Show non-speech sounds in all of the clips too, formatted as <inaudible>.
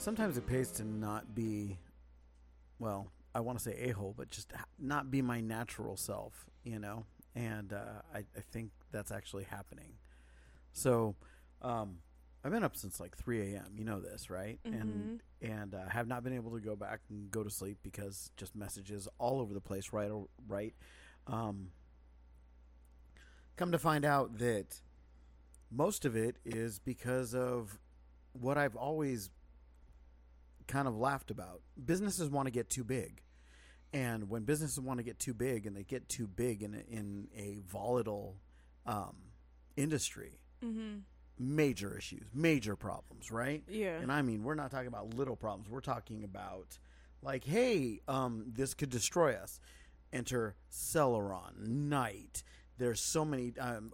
sometimes it pays to not be, well, I want to say a hole, but just not be my natural self, you know. And uh, I, I think that's actually happening. So, um, I've been up since like 3 a.m. You know this, right? And and uh, have not been able to go back and go to sleep because just messages all over the place. Right, right. Um, come to find out that most of it is because of what I've always kind of laughed about. Businesses want to get too big. And when businesses want to get too big and they get too big in a, in a volatile um, industry, Mm-hmm. major issues, major problems, right? Yeah. And I mean, we're not talking about little problems. We're talking about like, hey, um, this could destroy us. Enter Celadon, Knight. There's so many, um,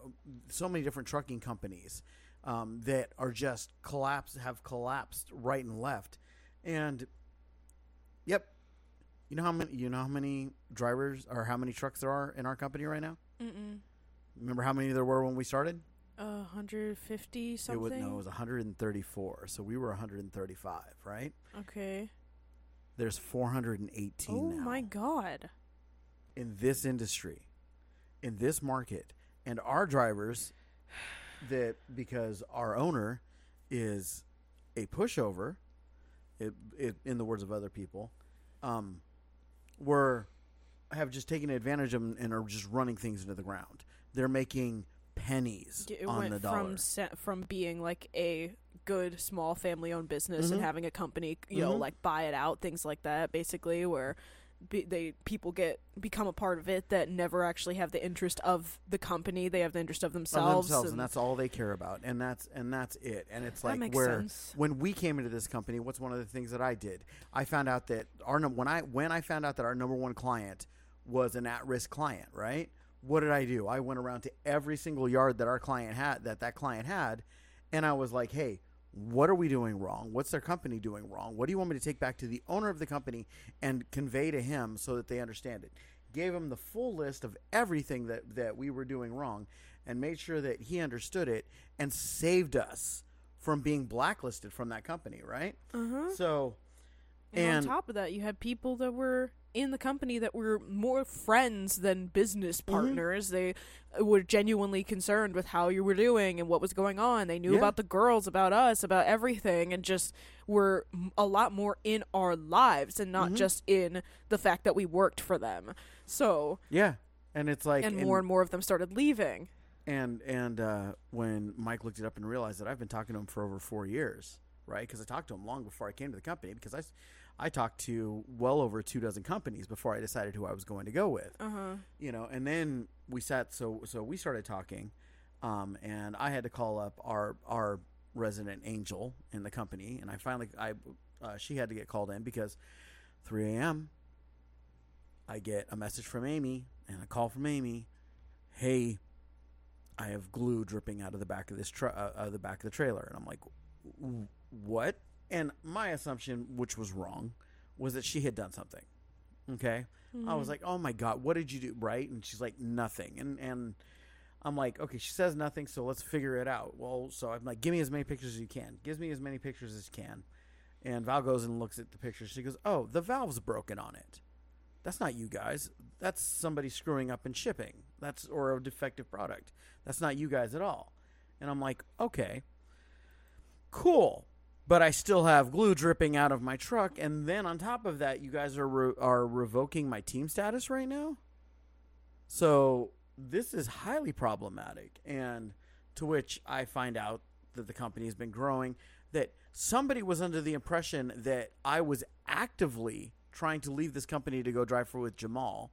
so many different trucking companies um, that are just collapsed, have collapsed right and left, and yep, you know how many, you know how many drivers or how many trucks there are in our company right now. Mm-mm. Remember how many there were when we started? Uh, 150 It something. was no, it was 134. So we were 135, right? okay. There's 418 Oh now my god. in this industry, in this market, and our drivers that because our owner is a pushover, it, it, in the words of other people, um, were have just taken advantage of 'em and are just running things into the ground. They're making pennies It on went the dollar. from se- from being like a good small family owned business Mhm. and having a company, you know, Mhm. like buy it out, things like that, basically, where be, they people get become a part of it that never actually have the interest of the company. They have the interest of themselves. themselves, and, that's all they care about, and that's and that's it. And it's like where sense. when we came into this company, what's one of the things that I did? I found out that our when I when I found out that our number one client was an at risk client, right? What did I do? I went around to every single yard that our client had that that client had, and I was like, hey. What are we doing wrong? What's their company doing wrong? What do you want me to take back to the owner of the company and convey to him so that they understand it? Gave him the full list of everything that, that we were doing wrong and made sure that he understood it and saved us from being blacklisted from that company, right? Uh-huh. So, And, and, on top of that, you had people that were in the company that were more friends than business Mm-hmm. partners. They were genuinely concerned with how you were doing and what was going on. They knew Yeah. about the girls, about us, about everything, and just were a lot more in our lives and not Mhm. just in the fact that we worked for them. So, yeah, and it's like and more and more of them started leaving. and and uh, when Mike looked it up and realized that I've been talking to him for over four years, right? Because I talked to him long before I came to the company. Because I, I talked to well over two dozen companies before I decided who I was going to go with. Uh huh. you know and then we sat so so we started talking um and i had to call up our our resident angel in the company and i finally i uh, she had to get called in because 3 a.m i get a message from amy and a call from amy hey i have glue dripping out of the back of this tra- uh, uh, the back of the trailer and i'm like what and my assumption which was wrong was that she had done something okay I was mm-hmm. like, "Oh my god, what did you do?" Right? And she's like, "Nothing." And and I'm like, "Okay, she says nothing, so let's figure it out." Well, so I'm like, "Give me as many pictures as you can. Gives me as many pictures as you can." And Val goes and looks at the pictures. She goes, "Oh, the valve's broken on it. That's not you guys. That's somebody screwing up in shipping. That's or a defective product. That's not you guys at all." And I'm like, "Okay, cool." But I still have glue dripping out of my truck. And then on top of that, you guys are re- are revoking my team status right now. So this is highly problematic. And to which I find out that the company has been growing. That somebody was under the impression that I was actively trying to leave this company to go drive for with Jamal.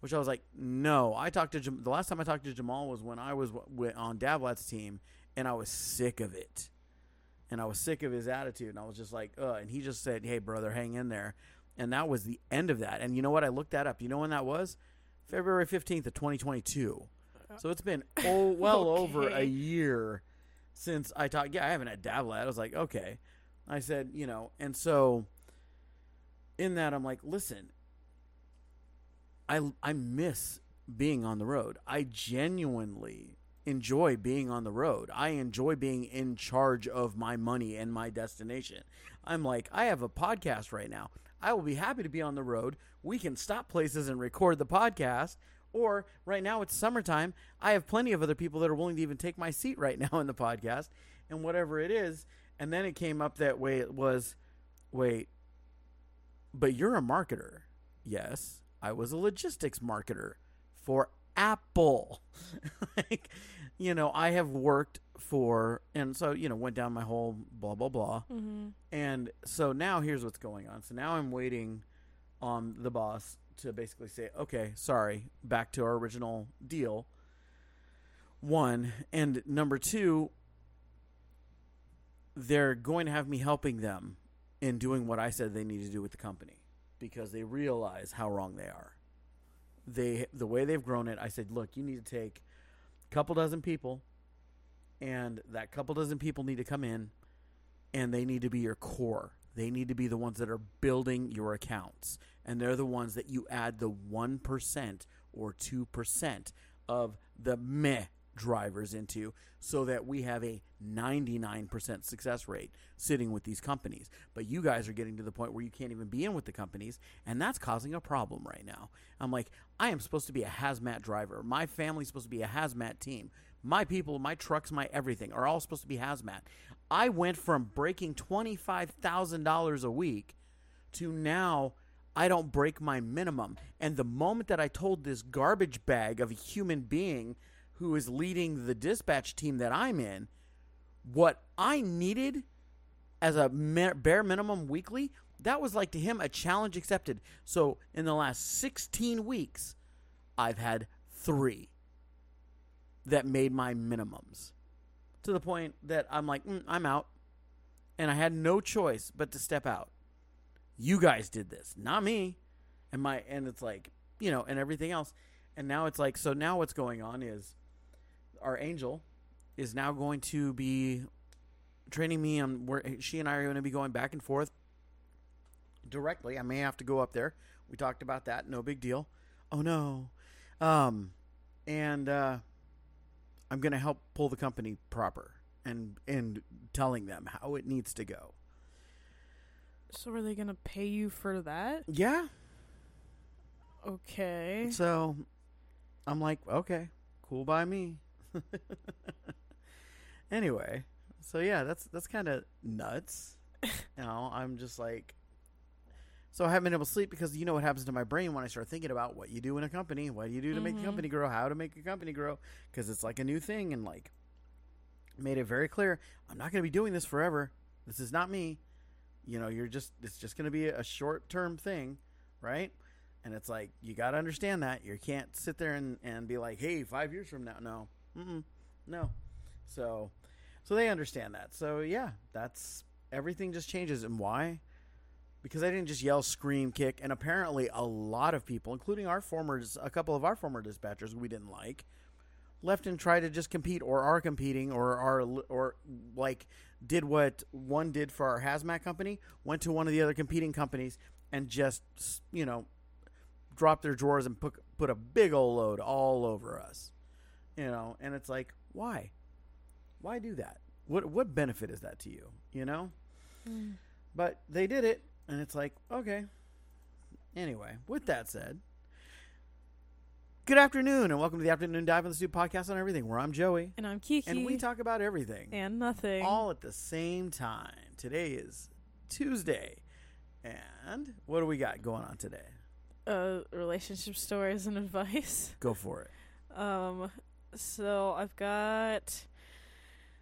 Which I was like, no. I talked to Jam- the last time I talked to Jamal was when I was w- on Davlat's team, and I was sick of it and I was sick of his attitude. And I was just like, uh, and he just said, "Hey, brother, hang in there." And that was the end of that. And you know what? I looked that up. You know when that was? February fifteenth of twenty twenty two. So it's been <laughs> oh well over a year since I talked. Yeah, I haven't had Davlat. I was like, okay. I said, you know, and so in that, I'm like, listen, I I miss being on the road. I genuinely enjoy being on the road. I enjoy being in charge of my money and my destination. I'm like, I have a podcast right now. I will be happy to be on the road. We can stop places and record the podcast. Or right now it's summertime. I have plenty of other people that are willing to even take my seat right <laughs> now in the podcast and whatever it is. And then it came up that way it was wait, but you're a marketer. Yes, I was a logistics marketer for Apple. <laughs> like, you know, I have worked for, and so, you know, went down my whole blah, blah, blah. Mm-hmm. And so now here's what's going on. So now I'm waiting on the boss to basically say, okay, sorry, back to our original deal. One. And number two, they're going to have me helping them in doing what I said they need to do with the company because they realize how wrong they are. They the way they've grown it, I said, look, you need to take couple dozen people and that couple dozen people need to come in and they need to be your core. They need to be the ones that are building your accounts. And they're the ones that you add the 1% or 2% of the meh drivers into so that we have a 99% success rate sitting with these companies. But you guys are getting to the point where you can't even be in with the companies, and that's causing a problem right now. I'm like, I am supposed to be a hazmat driver. My family's supposed to be a hazmat team. My people, my trucks, my everything are all supposed to be hazmat. I went from breaking $25,000 a week to now I don't break my minimum. And the moment that I told this garbage bag of a human being who is leading the dispatch team that I'm in what I needed as a bare minimum weekly, that was like to him a challenge accepted. So in the last 16 weeks, I've had three that made my minimums to the point that I'm like, mm, I'm out. And I had no choice but to step out. You guys did this, not me. And my and it's like, you know, and everything else. And now it's like, so now what's going on is our angel is now going to be training me on where she and I are going to be going back and forth directly. I may have to go up there. We talked about that. No big deal. Oh no. Um, and uh, I'm going to help pull the company proper and and telling them how it needs to go. So are they gonna pay you for that? Yeah. Okay. So I'm like, okay, cool by me. <laughs> anyway, so yeah, that's that's kind of nuts. <laughs> you know, I'm just like, so I haven't been able to sleep because you know what happens to my brain when I start thinking about what you do in a company, what do you do to make a Mhm. company grow, how to make a company grow, because it's like a new thing and like made it very clear I'm not going to be doing this forever. This is not me. You know, you're just it's just going to be a short term thing, right? And it's like you got to understand that you can't sit there and and be like, hey, five years from now, no, Mm-mm, no. So, so they understand that. So yeah, that's everything just changes. And why? Because I didn't just yell, scream, kick, and apparently a lot of people, including our former, a couple of our former dispatchers, we didn't like, left and tried to just compete, or are competing, or are or like did what one did for our hazmat company, went to one of the other competing companies, and just you know dropped their drawers and put put a big old load all over us, you know. And it's like, why? Why do that? What what benefit is that to you? You know. Mm. But they did it, and it's like, okay. Anyway, with that said, good afternoon, and welcome to the Afternoon Dive in the Stew podcast on everything, where I'm Joey, And I'm Kiki. and we talk about everything, and nothing. all at the same time. Today is Tuesday, and what do we got going on today? uh, relationship stories and <laughs> advice. Go for it. Um, so I've got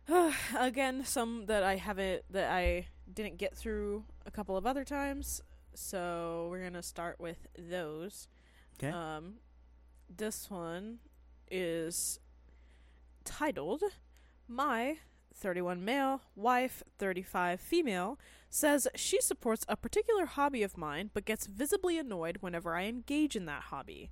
<sighs> again some that I haven't that I didn't get through a couple of other times. So we're gonna start with those. Okay. Um, this one is titled "My 31 male wife, 35 female." Says she supports a particular hobby of mine, but gets visibly annoyed whenever I engage in that hobby.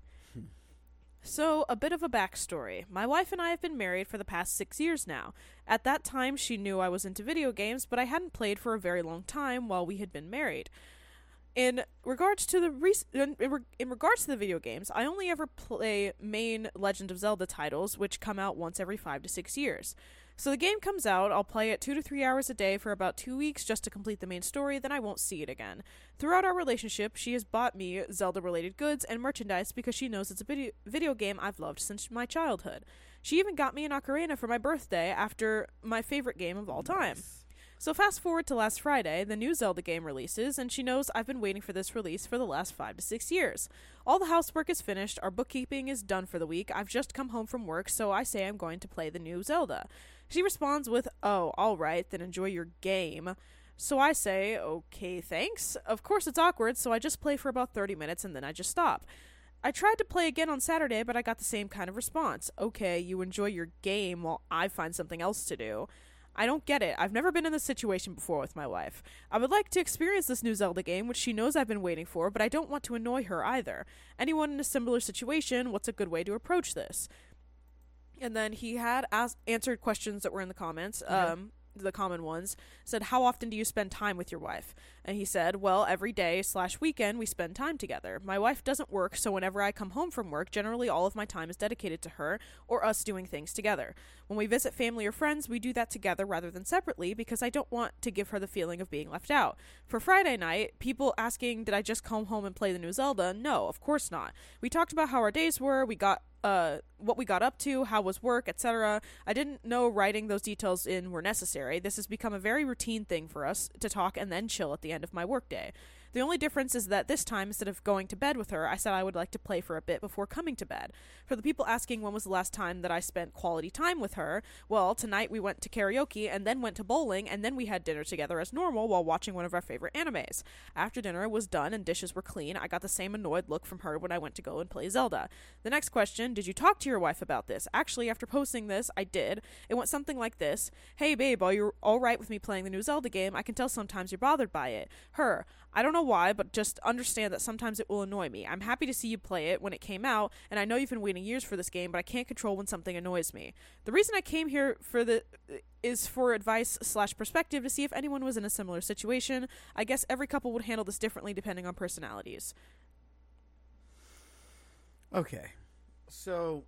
So, a bit of a backstory. My wife and I have been married for the past six years now. At that time, she knew I was into video games, but I hadn't played for a very long time while we had been married. In regards to the rec- in, re- in regards to the video games, I only ever play main Legend of Zelda titles, which come out once every five to six years. So the game comes out, I'll play it two to three hours a day for about two weeks just to complete the main story, then I won't see it again. Throughout our relationship, she has bought me Zelda related goods and merchandise because she knows it's a video, video game I've loved since my childhood. She even got me an ocarina for my birthday after my favorite game of all time. Nice. So fast forward to last Friday, the new Zelda game releases, and she knows I've been waiting for this release for the last five to six years. All the housework is finished, our bookkeeping is done for the week, I've just come home from work, so I say I'm going to play the new Zelda. She responds with, Oh, alright, then enjoy your game. So I say, Okay, thanks. Of course it's awkward, so I just play for about 30 minutes and then I just stop. I tried to play again on Saturday, but I got the same kind of response. Okay, you enjoy your game while I find something else to do. I don't get it. I've never been in this situation before with my wife. I would like to experience this new Zelda game, which she knows I've been waiting for, but I don't want to annoy her either. Anyone in a similar situation, what's a good way to approach this? And then he had asked, answered questions that were in the comments. Um, the common ones said, "How often do you spend time with your wife?" And he said, "Well, every day slash weekend we spend time together. My wife doesn't work, so whenever I come home from work, generally all of my time is dedicated to her or us doing things together. When we visit family or friends, we do that together rather than separately because I don't want to give her the feeling of being left out. For Friday night, people asking, "Did I just come home and play the new Zelda?" No, of course not. We talked about how our days were. We got uh, what we got up to, how was work, etc. I didn't know writing those details in were necessary. This has become a very routine thing for us to talk and then chill at the end of my workday. The only difference is that this time, instead of going to bed with her, I said I would like to play for a bit before coming to bed. For the people asking when was the last time that I spent quality time with her, well, tonight we went to karaoke and then went to bowling and then we had dinner together as normal while watching one of our favorite animes. After dinner was done and dishes were clean, I got the same annoyed look from her when I went to go and play Zelda. The next question Did you talk to your wife about this? Actually, after posting this, I did. It went something like this Hey, babe, are you alright with me playing the new Zelda game? I can tell sometimes you're bothered by it. Her, I don't know why, but just understand that sometimes it will annoy me. I'm happy to see you play it when it came out, and I know you've been waiting years for this game, but I can't control when something annoys me. The reason I came here for the is for advice slash perspective to see if anyone was in a similar situation. I guess every couple would handle this differently depending on personalities. Okay, so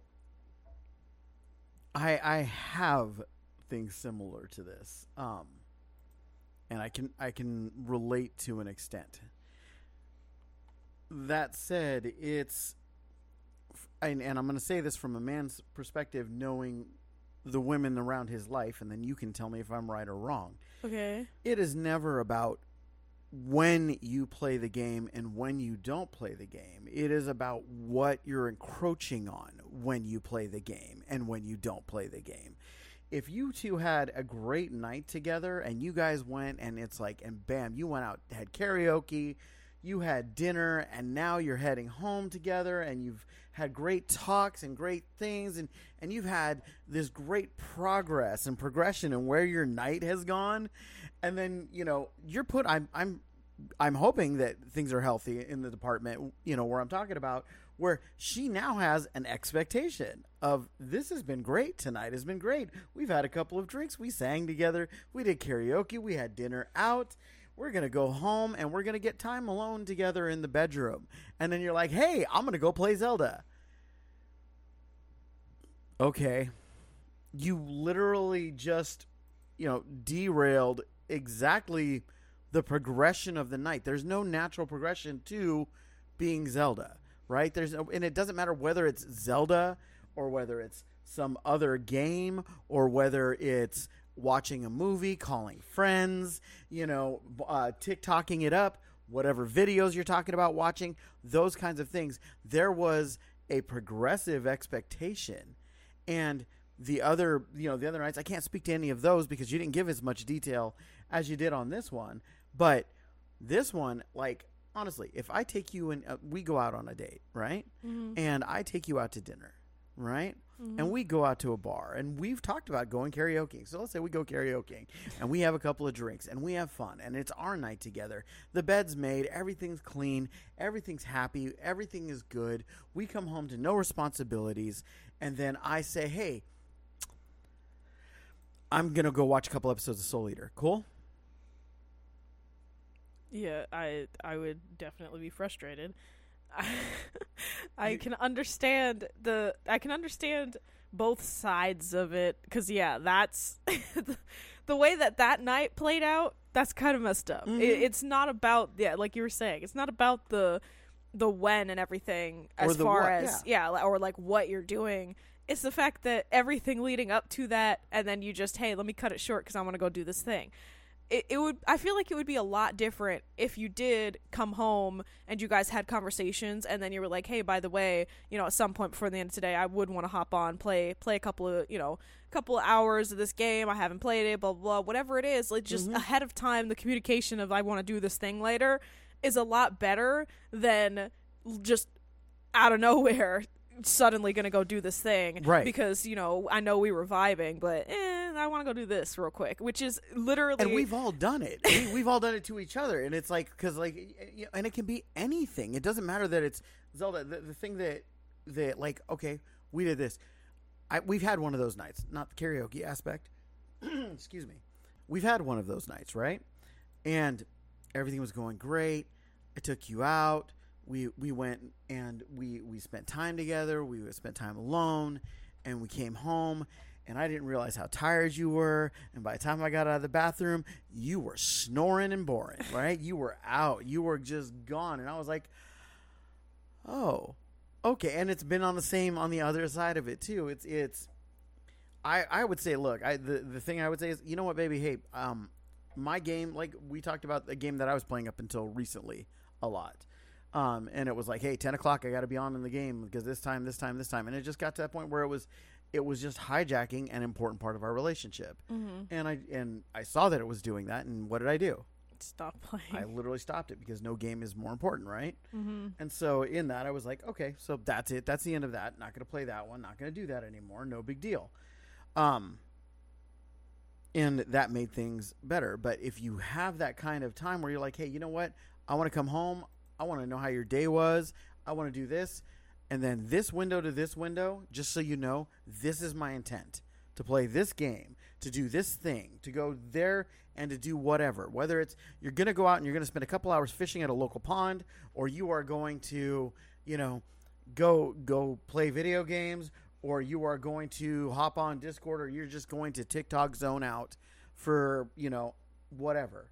I I have things similar to this, um, and I can I can relate to an extent. That said, it's and, and I'm going to say this from a man's perspective, knowing the women around his life, and then you can tell me if I'm right or wrong. Okay. It is never about when you play the game and when you don't play the game. It is about what you're encroaching on when you play the game and when you don't play the game. If you two had a great night together and you guys went and it's like, and bam, you went out, had karaoke, you had dinner, and now you're heading home together and you've had great talks and great things and, and you've had this great progress and progression and where your night has gone. And then you know you're put i'm i'm i'm hoping that things are healthy in the department you know where i'm talking about where she now has an expectation of this has been great. Tonight has been great. We've had a couple of drinks. We sang together. We did karaoke. We had dinner out. We're gonna go home and we're gonna get time alone together in the bedroom. And then you're like hey i'm gonna go play zelda. Okay. You literally just you know derailed exactly the progression of the night. There's no natural progression to being zelda right? There's no, and it doesn't matter whether it's zelda or whether it's some other game or whether it's watching a movie calling friends you know uh, tiktoking it up whatever videos you're talking about watching those kinds of things. There was a progressive expectation. And the other you know the other nights i can't speak to any of those because you didn't give as much detail as you did on this one. But this one like honestly if i take you and uh, we go out on a date right? Mm-hmm. and i take you out to dinner right? And we go out to a bar and we've talked about going karaoke so let's say we go karaoke and we have a couple of drinks and we have fun and it's our night together. The bed's made everything's clean everything's happy everything is good. We come home to no responsibilities and then i say hey i'm gonna go watch a couple episodes of soul eater. Cool Yeah, I I would definitely be frustrated. <laughs> I, can understand the I can understand both sides of it cuz yeah, that's <laughs> the, way that that night played out, that's kind of messed up. Mhm. It, it's not about yeah, like you were saying, it's not about the the when and everything as far what, as yeah, li- or like what you're doing. It's the fact that everything leading up to that and then you just hey, let me cut it short cuz I want to go do this thing it, it would I feel like it would be a lot different if you did come home and you guys had conversations and then you were like, Hey, by the way, you know, at some point before the end of today I would want to hop on, play play a couple of you know, a couple of hours of this game. I haven't played it, blah blah, blah whatever it is, like just mm-hmm. ahead of time the communication of I want to do this thing later is a lot better than just out of nowhere suddenly gonna go do this thing Right. because you know i know we were vibing but eh, i want to go do this real quick which is literally and we've all done it. we, we've all done it to each other, and it's like because like, and it can be anything. It doesn't matter that it's Zelda. The, the thing that that like, okay, we did this. I, we've had one of those nights, not the karaoke aspect. <clears throat> Excuse me. We've had one of those nights, right? And everything was going great. I took you out. We we went and we we spent time together. We spent time alone, and we came home. And I didn't realize how tired you were. And by the time I got out of the bathroom, you were snoring and boring, <laughs> right? you were out. You were just gone. And I was like, oh, okay. And it's been on the same on the other side of it too. It's it's. I I would say, look, I the the thing I would say is, you know what, baby, hey, um, my game, like we talked about the game that I was playing up until recently a lot. Um, and it was like, hey, ten o'clock, I got to be on in the game because this time, this time, this time, and it just got to that point where it was, it was just hijacking an important part of our relationship. And I and I saw that it was doing that, and what did I do? stop playing I literally stopped it because no game is more important, right? Mm-hmm. And so in that, I was like, okay, so that's it. That's the end of that. Not going to play that one. Not going to do that anymore. No big deal. Um, and that made things better. But if you have that kind of time where you're like, hey, you know what? I want to come home. I want to know how your day was. I want to do this. And then this window to this window, just so you know, this is my intent to play this game, to do this thing, to go there and to do whatever. Whether it's you're going to go out and you're going to spend a couple hours fishing at a local pond, or you are going to, you know, go go play video games, or you are going to hop on Discord, or you're just going to TikTok zone out for you know whatever.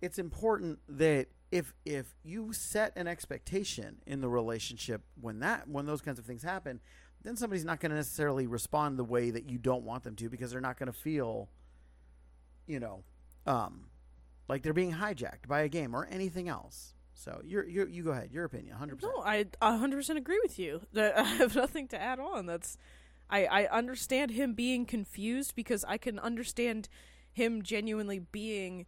It's important that if if you set an expectation in the relationship when that when those kinds of things happen, then somebody's not going to necessarily respond the way that you don't want them to because they're not going to feel, you know, um, like they're being hijacked by a game or anything else. So you're, you're you go ahead. Your opinion, hundred percent. No, I hundred percent agree with you. <laughs> I have nothing to add on. That's I I understand him being confused because I can understand him genuinely being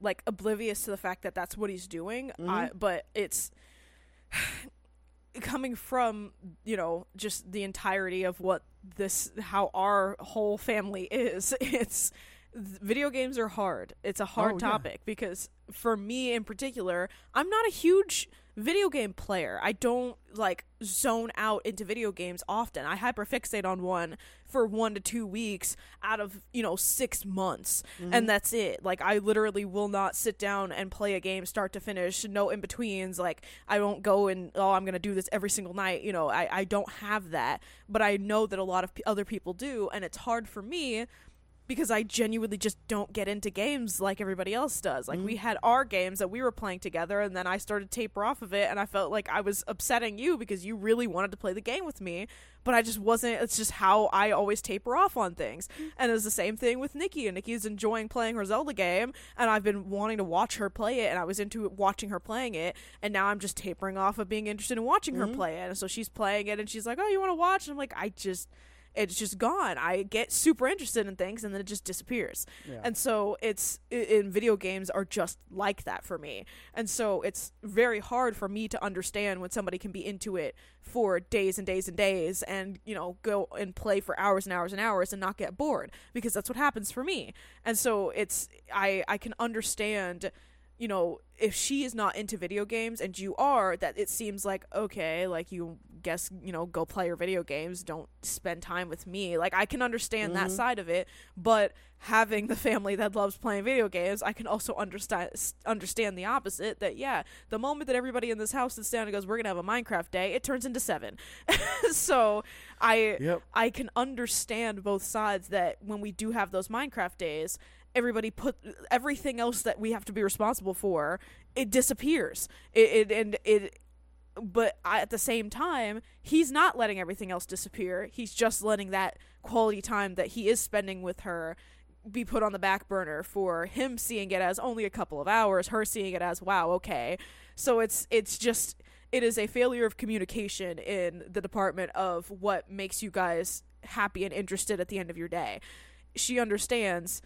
like oblivious to the fact that that's what he's doing. I, mm-hmm. but it's <sighs> coming from you know just the entirety of what this how our whole family is. <laughs> It's video games are hard. It's a hard Oh, yeah. topic because for me in particular, I'm not a huge video game player. I don't like zone out into video games often. I hyperfixate on one for 1 to 2 weeks out of, you know, 6 months and mm-hmm. that's it. Like I literally will not sit down and play a game start to finish, no in betweens. Like I won't go and oh, I'm going to do this every single night. You know, I I don't have that, but I know that a lot of p- other people do and it's hard for me because I genuinely just don't get into games like everybody else does. Like we mm-hmm. had our games that we were playing together and then I started to taper off of it and I felt like I was upsetting you because you really wanted to play the game with me, but I just wasn't it's just how I always taper off on things. Mm-hmm. And it's the same thing with Nikki and Nikki's enjoying playing her Zelda game and I've been wanting to watch her play it and I was into watching her playing it and now I'm just tapering off of being interested in watching her mm-hmm. play it. And so she's playing it and she's like, "Oh, you want to watch?" And I'm like, "I just it's just gone. I get super interested in things and then it just disappears. Yeah. And so it's in video games are just like that for me. And so it's very hard for me to understand when somebody can be into it for days and days and days and, you know, go and play for hours and hours and hours and not get bored because that's what happens for me. And so it's I I can understand you know, if she is not into video games and you are, that it seems like okay, like you guess, you know, go play your video games, don't spend time with me. Like I can understand that Mhm. side of it, but having the family that loves playing video games, I can also understand understand the opposite that yeah, the moment that everybody in this house sits down and goes, "We're going to have a Minecraft day," it turns into 7. <laughs> so, I Yep. I can understand both sides that when we do have those Minecraft days, everybody put everything else that we have to be responsible for, it disappears. It, it and it but at the same time, he's not letting everything else disappear. He's just letting that quality time that he is spending with her be put on the back burner for him seeing it as only a couple of hours, her seeing it as wow, okay. So it's it's just it is a failure of communication in the department of what makes you guys happy and interested at the end of your day. She understands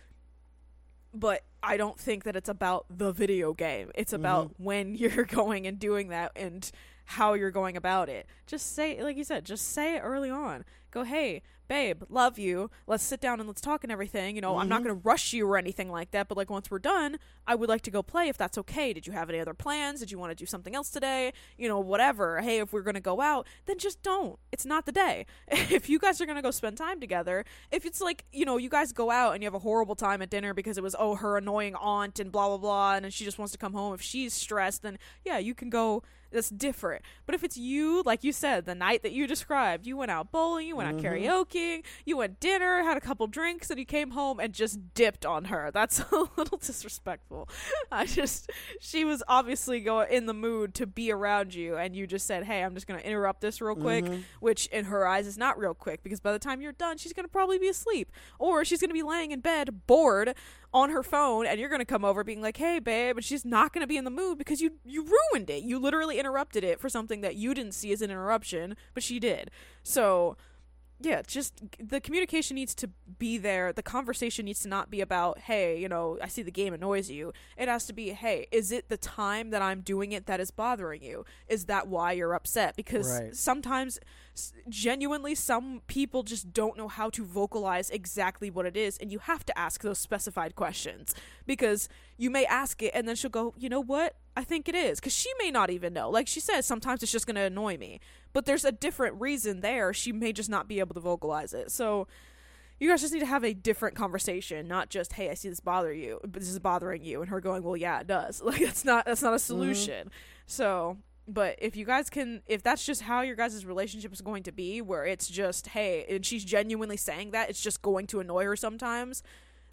but I don't think that it's about the video game. It's mm-hmm. about when <laughs> you're going and doing that and how you're going about it. Just say, like you said, just say it early on. Go, hey, babe, love you. Let's sit down and let's talk and everything. You know, I'm not mm-hmm. going to rush you or anything like that, but like once we're done, I would like to go play if that's okay. Did you have any other plans? Did you want to do something else today? You know, whatever. Hey, if we're going to go out, then just don't. It's not the day. <laughs> if you guys are going to go spend time together, if it's like, you know, you guys go out and you have a horrible time at dinner because it was, oh, her annoying aunt and blah, blah, blah, and then she just wants to come home. If she's stressed, then yeah, you can go that's different. But if it's you, like you said, the night that you described, you went out bowling, you went out mm-hmm. karaoke, you went dinner, had a couple drinks, and you came home and just dipped on her. That's <laughs> a little disrespectful. I just, she was obviously going in the mood to be around you, and you just said, "Hey, I'm just gonna interrupt this real quick," mm-hmm. which in her eyes is not real quick because by the time you're done, she's gonna probably be asleep, or she's gonna be laying in bed bored on her phone and you're going to come over being like, "Hey babe," and she's not going to be in the mood because you you ruined it. You literally interrupted it for something that you didn't see as an interruption, but she did. So, yeah, just the communication needs to be there. The conversation needs to not be about, "Hey, you know, I see the game annoys you." It has to be, "Hey, is it the time that I'm doing it that is bothering you? Is that why you're upset?" Because Right. sometimes s- genuinely some people just don't know how to vocalize exactly what it is and you have to ask those specified questions because you may ask it and then she'll go you know what i think it is because she may not even know like she says sometimes it's just going to annoy me but there's a different reason there. She may just not be able to vocalize it. So you guys just need to have a different conversation not just hey i see this bother you but this is bothering you and her going well yeah it does. <laughs> Like that's not that's not a mm-hmm. solution. So but if you guys can if that's just how your guys' relationship is going to be where it's just hey and she's genuinely saying that it's just going to annoy her sometimes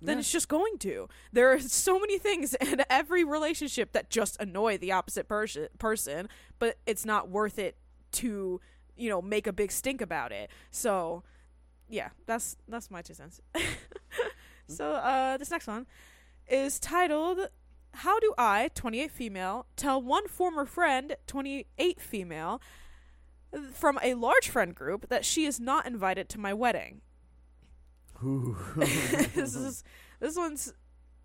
then Yeah. it's just going to. There are so many things <laughs> in every relationship that just annoy the opposite person person but it's not worth it to you know make a big stink about it so yeah that's that's my two cents <laughs> so uh this next one is titled how do I, 28 female, tell one former friend, 28 female, from a large friend group that she is not invited to my wedding? <laughs> This is this one's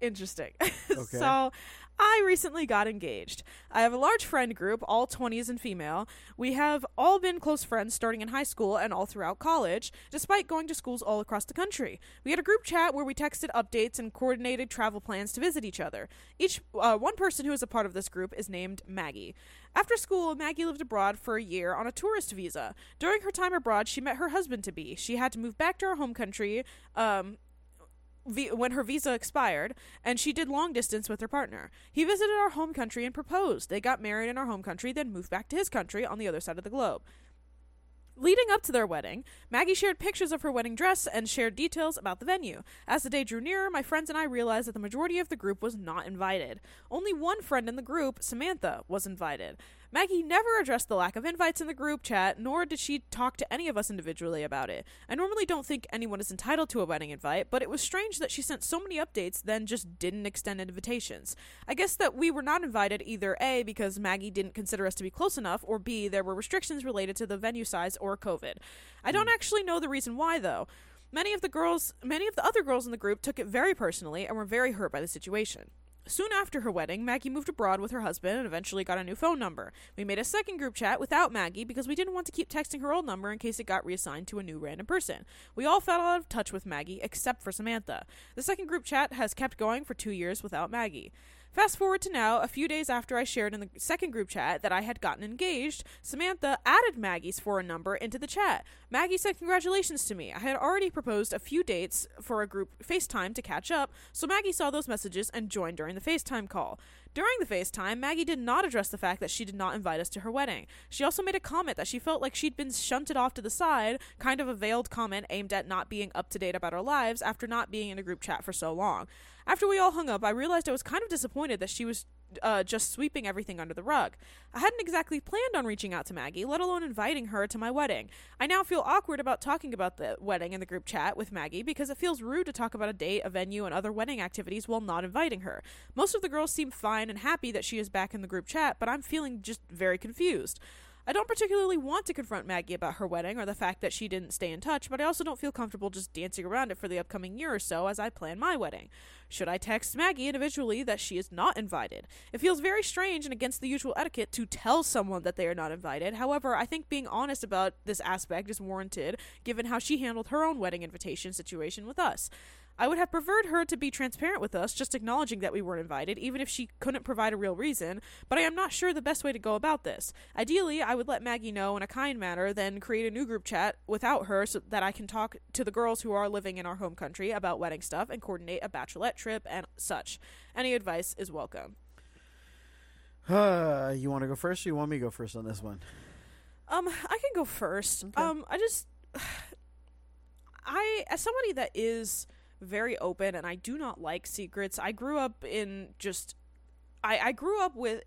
interesting. <laughs> Okay. so, I recently got engaged. I have a large friend group, all 20s and female. We have all been close friends starting in high school and all throughout college, despite going to schools all across the country. We had a group chat where we texted updates and coordinated travel plans to visit each other. Each uh, one person who is a part of this group is named Maggie. After school, Maggie lived abroad for a year on a tourist visa. During her time abroad, she met her husband to be. She had to move back to her home country um, when her visa expired, and she did long distance with her partner. He visited our home country and proposed. They got married in our home country, then moved back to his country on the other side of the globe. Leading up to their wedding, Maggie shared pictures of her wedding dress and shared details about the venue. As the day drew nearer, my friends and I realized that the majority of the group was not invited. Only one friend in the group, Samantha, was invited. Maggie never addressed the lack of invites in the group chat, nor did she talk to any of us individually about it. I normally don't think anyone is entitled to a wedding invite, but it was strange that she sent so many updates, then just didn't extend invitations. I guess that we were not invited either A, because Maggie didn't consider us to be close enough, or B, there were restrictions related to the venue size or COVID. I don't hmm. actually know the reason why, though. Many of the girls, many of the other girls in the group took it very personally and were very hurt by the situation. Soon after her wedding, Maggie moved abroad with her husband and eventually got a new phone number. We made a second group chat without Maggie because we didn't want to keep texting her old number in case it got reassigned to a new random person. We all fell out of touch with Maggie except for Samantha. The second group chat has kept going for two years without Maggie. Fast forward to now, a few days after I shared in the second group chat that I had gotten engaged, Samantha added Maggie's foreign number into the chat. Maggie said congratulations to me. I had already proposed a few dates for a group FaceTime to catch up, so Maggie saw those messages and joined during the FaceTime call. During the FaceTime, Maggie did not address the fact that she did not invite us to her wedding. She also made a comment that she felt like she'd been shunted off to the side, kind of a veiled comment aimed at not being up to date about our lives after not being in a group chat for so long. After we all hung up, I realized I was kind of disappointed that she was uh, just sweeping everything under the rug. I hadn't exactly planned on reaching out to Maggie, let alone inviting her to my wedding. I now feel awkward about talking about the wedding in the group chat with Maggie because it feels rude to talk about a date, a venue, and other wedding activities while not inviting her. Most of the girls seem fine and happy that she is back in the group chat, but I'm feeling just very confused. I don't particularly want to confront Maggie about her wedding or the fact that she didn't stay in touch, but I also don't feel comfortable just dancing around it for the upcoming year or so as I plan my wedding. Should I text Maggie individually that she is not invited? It feels very strange and against the usual etiquette to tell someone that they are not invited. However, I think being honest about this aspect is warranted given how she handled her own wedding invitation situation with us. I would have preferred her to be transparent with us, just acknowledging that we weren't invited, even if she couldn't provide a real reason, but I am not sure the best way to go about this. Ideally, I would let Maggie know in a kind manner, then create a new group chat without her so that I can talk to the girls who are living in our home country about wedding stuff and coordinate a bachelorette trip and such. Any advice is welcome. Uh, <sighs> you want to go first or you want me to go first on this one? Um, I can go first. Okay. Um, I just <sighs> I as somebody that is very open and I do not like secrets. I grew up in just I I grew up with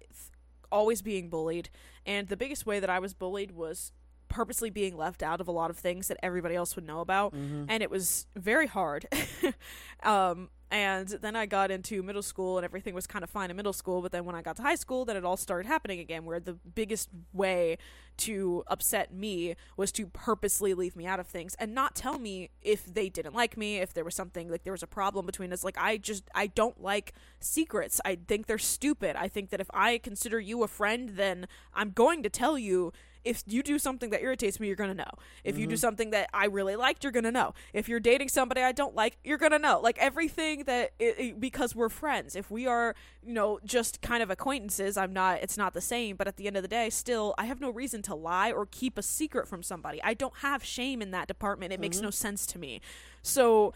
always being bullied and the biggest way that I was bullied was purposely being left out of a lot of things that everybody else would know about Mm-hmm. and it was very hard. <laughs> um, and then I got into middle school, and everything was kind of fine in middle school. But then when I got to high school, then it all started happening again. Where the biggest way to upset me was to purposely leave me out of things and not tell me if they didn't like me, if there was something like there was a problem between us. Like I just I don't like secrets. I think they're stupid. I think that if I consider you a friend, then I'm going to tell you if you do something that irritates me, you're gonna know. If you do mm-hmm. something that I really liked, you're gonna know. If you're dating somebody I don't like, you're gonna know. Like everything that i i- because we're friends. If we are, you know, just kind of acquaintances, I'm not. It's not the same. But at the end of the day, still, I have no reason to lie or keep a secret from somebody. I don't have shame in that department. It makes no mm-hmm. sense to me. So.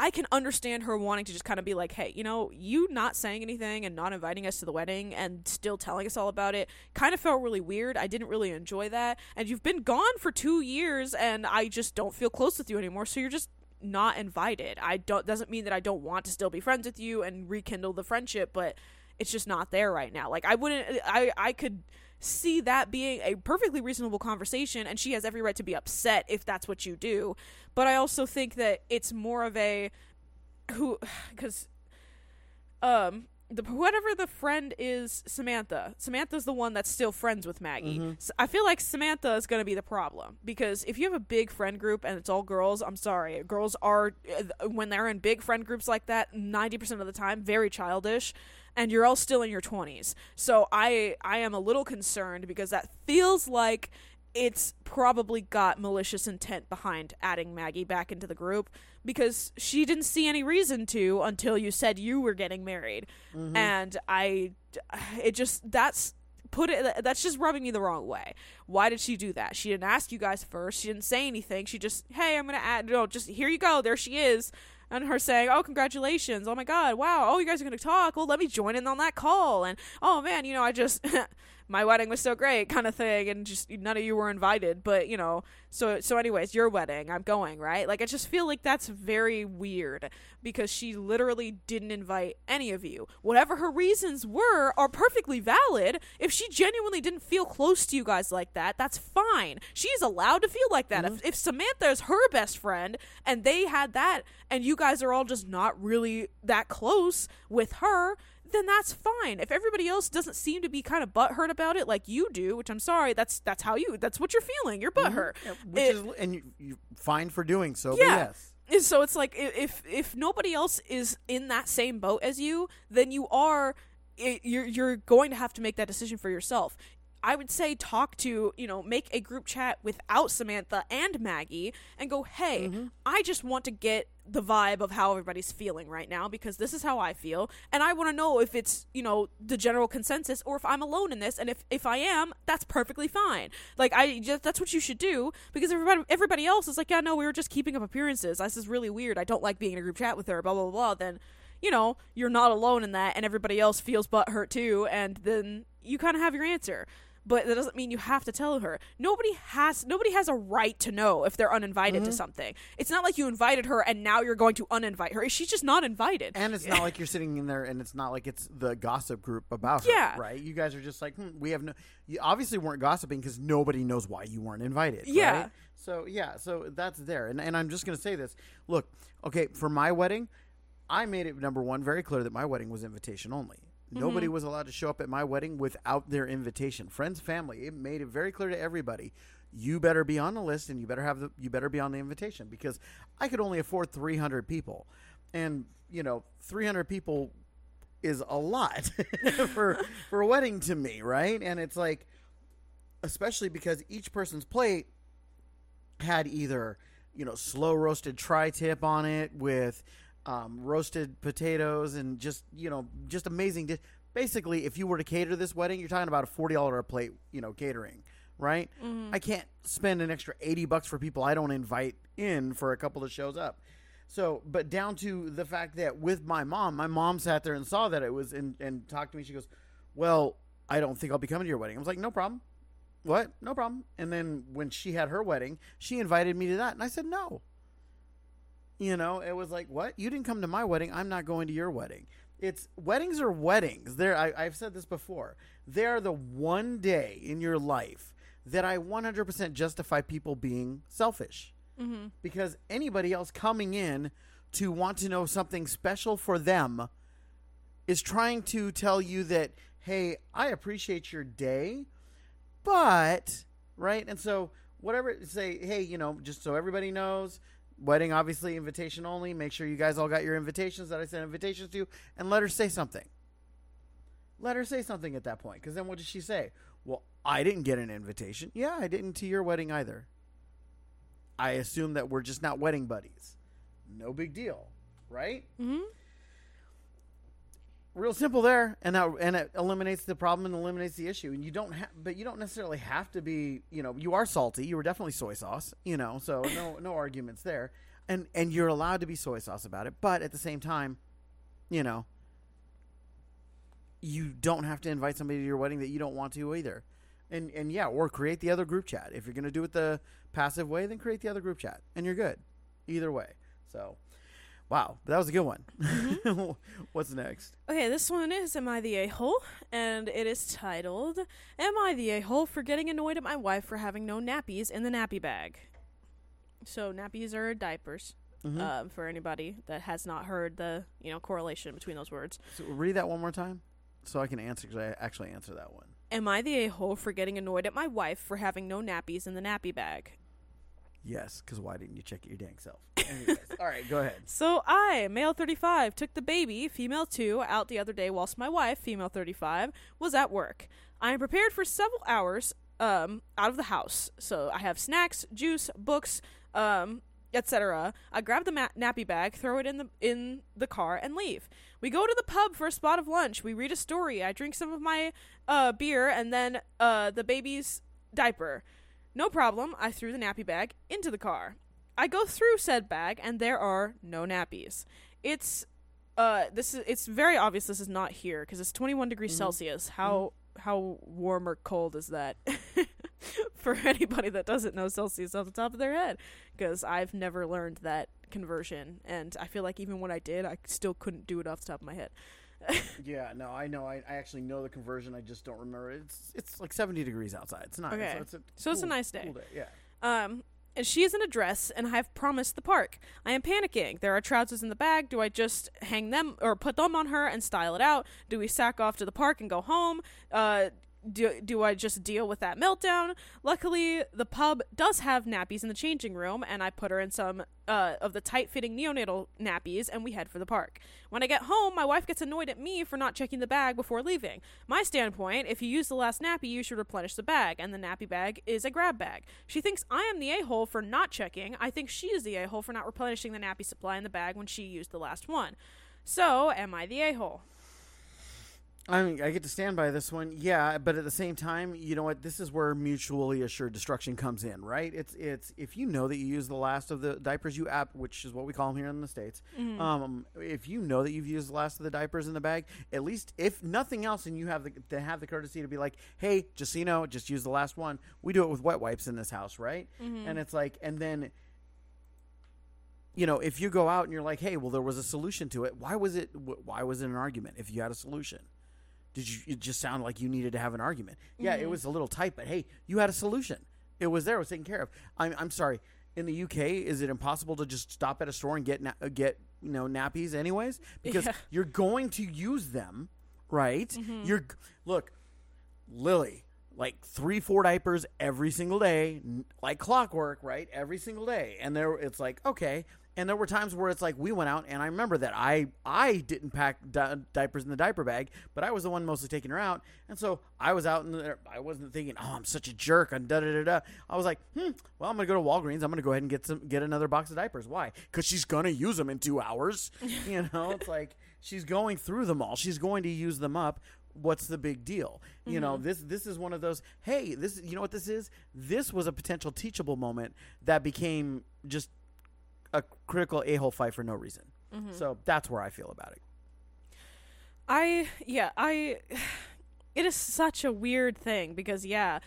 I can understand her wanting to just kind of be like, hey, you know, you not saying anything and not inviting us to the wedding and still telling us all about it kind of felt really weird. I didn't really enjoy that. And you've been gone for two years and I just don't feel close with you anymore. So you're just not invited. I don't, doesn't mean that I don't want to still be friends with you and rekindle the friendship, but it's just not there right now. Like, I wouldn't, I, I could see that being a perfectly reasonable conversation and she has every right to be upset if that's what you do. But i also think that it's more of a who <sighs> because um the whatever the friend is samantha samantha's the one that's still friends with maggie. I feel like samantha is going to be the problem because if you have a big friend group and it's all girls i'm sorry girls are uh, when they're in big friend groups like that 90% of the time very childish and you're all still in your 20s so i i am a little concerned because that feels like it's probably got malicious intent behind adding Maggie back into the group because she didn't see any reason to until you said you were getting married. Mm-hmm. And I it just that's put it that's just rubbing me the wrong way. Why did she do that? She didn't ask you guys first. She didn't say anything. She just, "Hey, I'm going to add no, just here you go. There she is." And her saying, "Oh, congratulations! Oh my God! Wow! Oh, you guys are gonna talk. Well, let me join in on that call." And oh man, you know, I just <laughs> my wedding was so great, kind of thing, and just none of you were invited. But you know, so so anyways, your wedding, I'm going, right? Like I just feel like that's very weird because she literally didn't invite any of you. Whatever her reasons were are perfectly valid. If she genuinely didn't feel close to you guys like that, that's fine. She's allowed to feel like that. If mm-hmm. if Samantha is her best friend and they had that and you guys are all just not really that close with her, then that's fine. If everybody else doesn't seem to be kind of butthurt about it like you do, which I'm sorry, that's that's how you that's what you're feeling. You're mm-hmm. butthurt. Yeah, which It- is and you, you're fine for doing so. Yeah. But yes. And so it's like if if nobody else is in that same boat as you, then you are i- you're you're going to have to make that decision for yourself. I would say talk to, you know, make a group chat without Samantha and Maggie and go, "Hey, mm-hmm. I just want to get the vibe of how everybody's feeling right now because this is how I feel and I want to know if it's, you know, the general consensus or if I'm alone in this and if if I am, that's perfectly fine. Like I just that's what you should do because everybody everybody else is like, "Yeah, no, we were just keeping up appearances. This is really weird. I don't like being in a group chat with her, blah blah blah." Then you know, you're not alone in that and everybody else feels butt hurt too and then you kind of have your answer but that doesn't mean you have to tell her. Nobody has nobody has a right to know if they're uninvited Mm-hmm. to something. It's not like you invited her and now you're going to uninvite her. She's just not invited. And it's not like you're sitting in there, and it's not like it's the gossip group about her, Yeah. right? You guys are just like, hmm, we have no. You obviously weren't gossiping because nobody knows why you weren't invited. Yeah. right? So yeah, so that's there, and and I'm just gonna say this. Look, okay, for my wedding, I made it number one very clear that my wedding was invitation only. Nobody mm-hmm. was allowed to show up at my wedding without their invitation. Friends, family. It made it very clear to everybody. You better be on the list, and you better have the. You better be on the invitation because I could only afford 300 people, and you know, 300 people is a lot <laughs> for for a wedding to me, right? And it's like, especially because each person's plate had either you know slow roasted tri-tip on it with um, roasted potatoes and just you know just amazing dish. basically if you were to cater this wedding you're talking about a $40 a plate you know catering right i can't spend an extra 80 bucks for people i don't invite in for a couple that shows up so but down to the fact that with my mom my mom sat there and saw that it was and, and talked to me she goes well i don't think i'll be coming to your wedding i was like no problem what? No problem. And then when she had her wedding, she invited me to that, and I said no. You know, it was like, what? You didn't come to my wedding. I'm not going to your wedding. It's weddings are weddings. There, I've said this before. They are the one day in your life that I 100% justify people being selfish. Mm-hmm. Because anybody else coming in to want to know something special for them is trying to tell you that, hey, I appreciate your day, but right and so whatever say hey you know just so everybody knows wedding obviously invitation only. Make sure you guys all got your invitations that i sent invitations to and let her say something. Let her say something at that point because then what does she say? Well i didn't get an invitation. Yeah i didn't to your wedding either. I assume that we're just not wedding buddies. No big deal right? Mm-hmm. Real simple there and that and it eliminates the problem and eliminates the issue. And you don't have but you don't necessarily have to be you know you are salty. You were definitely soy sauce you know so <coughs> no no arguments there. And and you're allowed to be soy sauce about it but at the same time you know you don't have to invite somebody to your wedding that you don't want to either. And and yeah or create the other group chat. If you're going to do it the passive way then create the other group chat and you're good either way. So wow that was a good one <laughs> what's next Okay, this one is Am I the A hole? And it is titled Am I the A hole for getting annoyed at my wife for having no nappies in the nappy bag? So, nappies are diapers. Mhm. Um, for anybody that has not heard the you know correlation between those words, So read that one more time, so I can answer. Because I actually answer that one. am I the a hole for getting annoyed at my wife for having no nappies in the nappy bag? Yes, because why didn't you check it your dang self? <laughs> Anyways, all right, go ahead. So I, male 35, took the baby, female 2, out the other day whilst my wife, female 35, was at work. I am prepared for several hours um, out of the house. So I have snacks, juice, books, um, etc. I grab the ma- nappy bag, throw it in the in the car, and leave. We go to the pub for a spot of lunch. We read a story. I drink some of my uh, beer and then uh, the baby's diaper. No problem. I threw the nappy bag into the car. I go through said bag and there are no nappies. It's uh this is it's very obvious this is not here because it's 21 degrees Celsius. How how warm or cold is that? <laughs> For anybody that doesn't know Celsius off the top of their head because I've never learned that conversion and I feel like even when I did I still couldn't do it off the top of my head. <laughs> Yeah, no, I know. I, I actually know the conversion. I just don't remember. It's it's like seventy degrees outside. It's not. Okay. It's, So it's a nice day. cool Yeah. Um, and she is in a dress, and I have promised the park. I am panicking. There are trousers in the bag. Do I just hang them or put them on her and style it out? Do we sack off to the park and go home? Uh, do, do I just deal with that meltdown? Luckily, the pub does have nappies in the changing room, and I put her in some uh, of the tight fitting neonatal nappies, and we head for the park. When I get home, my wife gets annoyed at me for not checking the bag before leaving. My standpoint if you use the last nappy, you should replenish the bag, and the nappy bag is a grab bag. She thinks I am the a hole for not checking. I think she is the a hole for not replenishing the nappy supply in the bag when she used the last one. So, am I the a hole? I mean, I get to stand by this one, yeah. But at the same time, you know what? This is where mutually assured destruction comes in, right? It's it's if you know that you use the last of the diapers you app, which is what we call them here in the states. Mm-hmm. Um, if you know that you've used the last of the diapers in the bag, at least if nothing else, and you have the to have the courtesy to be like, hey, just you know, just use the last one. We do it with wet wipes in this house, right? Mm-hmm. And it's like, and then you know, if you go out and you're like, "Hey, well, there was a solution to it. Why was it? Why was it an argument? If you had a solution, did you? It just sounded like you needed to have an argument. Yeah, it was a little tight, but hey, you had a solution. It was there. It was taken care of. I'm, I'm sorry. In the UK, is it impossible to just stop at a store and get na- uh, get you know nappies anyways? Because Yeah. you're going to use them, right? You're look, Lily, like three, four diapers every single day, like clockwork, right? Every single day. And there, it's like, okay. And there were times where it's like we went out, and I remember that I I didn't pack di- diapers in the diaper bag, but I was the one mostly taking her out, and so I was out, and I wasn't thinking, oh, I'm such a jerk, and da da da da. I was like, hmm, well, I'm gonna go to Walgreens. I'm gonna go ahead and get some, get another box of diapers. Why? Because she's gonna use them in two hours. <laughs> you know, it's like she's going through them all. She's going to use them up what's the big deal you know this this is one of those hey this you know what this is this was a potential teachable moment that became just a critical a-hole fight for no reason mm-hmm. so that's where i feel about it I yeah, I it is such a weird thing because yeah,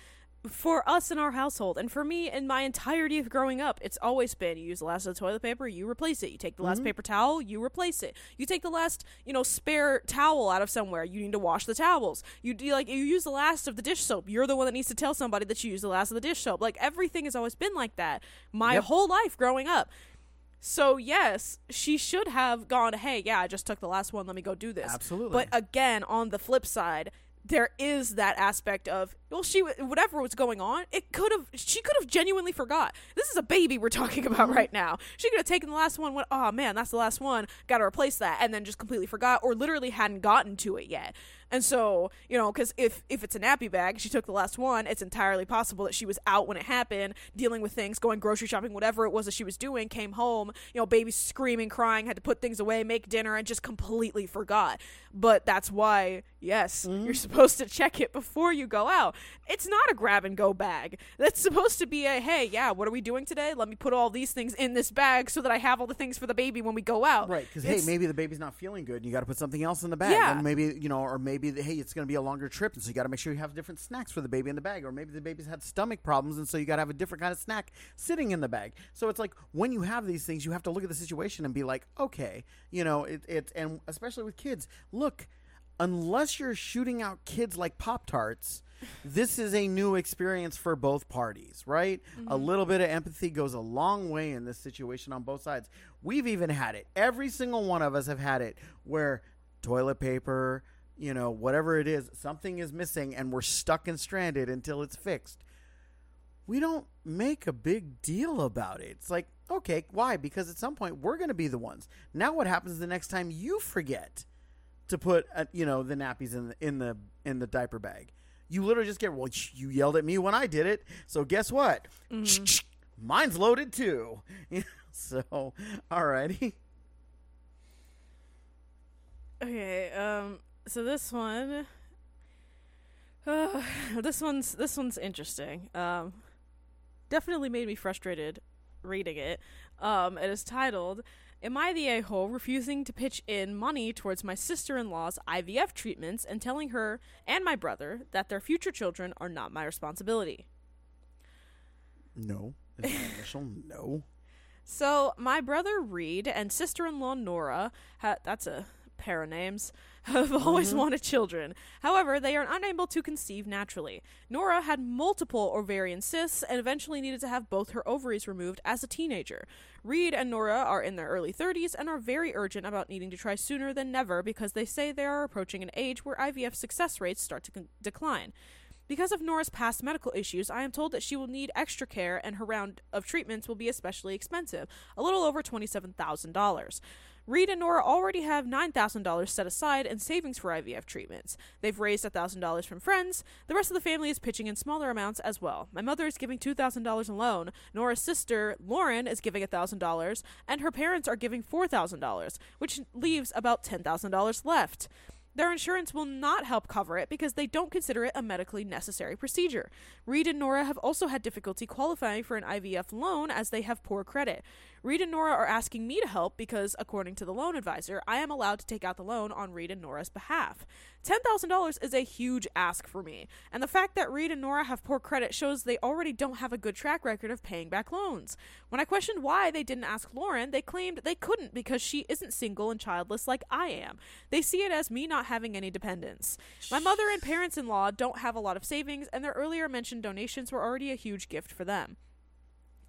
for us in our household and for me in my entirety of growing up, it's always been you use the last of the toilet paper, you replace it. You take the last mm-hmm. paper towel, you replace it. You take the last, you know, spare towel out of somewhere, you need to wash the towels. You do like you use the last of the dish soap. You're the one that needs to tell somebody that you use the last of the dish soap. Like everything has always been like that my Yep. whole life growing up. So yes, she should have gone, "Hey, yeah, I just took the last one. Let me go do this." Absolutely. But again, on the flip side, there is that aspect of well, she whatever was going on, it could have she could have genuinely forgot. This is a baby we're <laughs> talking about Mm-hmm. right now. She could have taken the last one. Went, oh man, that's the last one. Got to replace that, and then just completely forgot, or literally hadn't gotten to it yet. And so, you know, because if if it's a nappy bag, she took the last one. It's entirely possible that she was out when it happened, dealing with things, going grocery shopping, whatever it was that she was doing. Came home, you know, baby screaming, crying, had to put things away, make dinner, and just completely forgot. But that's why, yes, you're supposed to check it before you go out. It's not a grab and go bag. That's supposed to be a hey, yeah, what are we doing today? Let me put all these things in this bag so that I have all the things for the baby when we go out. right because hey maybe the baby's not feeling good and you got to put something else in the bag Yeah. and maybe you know or maybe the, hey it's going to be a longer trip and so you got to make sure you have different snacks for the baby in the bag or maybe the baby's had stomach problems and so you got to have a different kind of snack sitting in the bag so it's like when you have these things you have to look at the situation and be like okay you know it, it and especially with kids look unless you're shooting out kids like pop tarts this is a new experience for both parties, right? A mm-hmm. little bit of empathy goes a long way in this situation on both sides. We've even had it. Every single one of us have had it where toilet paper, you know, whatever it is, something is missing and we're stuck and stranded until it's fixed. We don't make a big deal about it. It's like, okay, why? Because at some point we're going to be the ones. Now what happens the next time you forget to put, uh, you know, the nappies in the in the in the diaper bag? You literally just get well. You yelled at me when I did it, so guess what? Mine's loaded too. <laughs> so, alrighty. Okay, um so this one uh, this one's this one's interesting. Um definitely made me frustrated reading it. Um it is titled Am I the a-hole refusing to pitch in money towards my sister-in-law's IVF treatments and telling her and my brother that their future children are not my responsibility? No, <laughs> initial no. So my brother Reed and sister-in-law Nora, ha- that's a pair of names, <laughs> have always mm-hmm. wanted children. However, they are unable to conceive naturally. Nora had multiple ovarian cysts and eventually needed to have both her ovaries removed as a teenager. Reed and Nora are in their early 30s and are very urgent about needing to try sooner than never because they say they are approaching an age where IVF success rates start to con- decline. Because of Nora's past medical issues, I am told that she will need extra care and her round of treatments will be especially expensive, a little over $27,000. Reed and Nora already have $9,000 set aside in savings for IVF treatments. They've raised $1,000 from friends. The rest of the family is pitching in smaller amounts as well. My mother is giving $2,000 alone. Nora's sister, Lauren, is giving $1,000, and her parents are giving $4,000, which leaves about $10,000 left. Their insurance will not help cover it because they don't consider it a medically necessary procedure. Reed and Nora have also had difficulty qualifying for an IVF loan as they have poor credit. Reed and Nora are asking me to help because, according to the loan advisor, I am allowed to take out the loan on Reed and Nora's behalf. $10,000 is a huge ask for me, and the fact that Reed and Nora have poor credit shows they already don't have a good track record of paying back loans. When I questioned why they didn't ask Lauren, they claimed they couldn't because she isn't single and childless like I am. They see it as me not having any dependents. My mother and parents in law don't have a lot of savings, and their earlier mentioned donations were already a huge gift for them.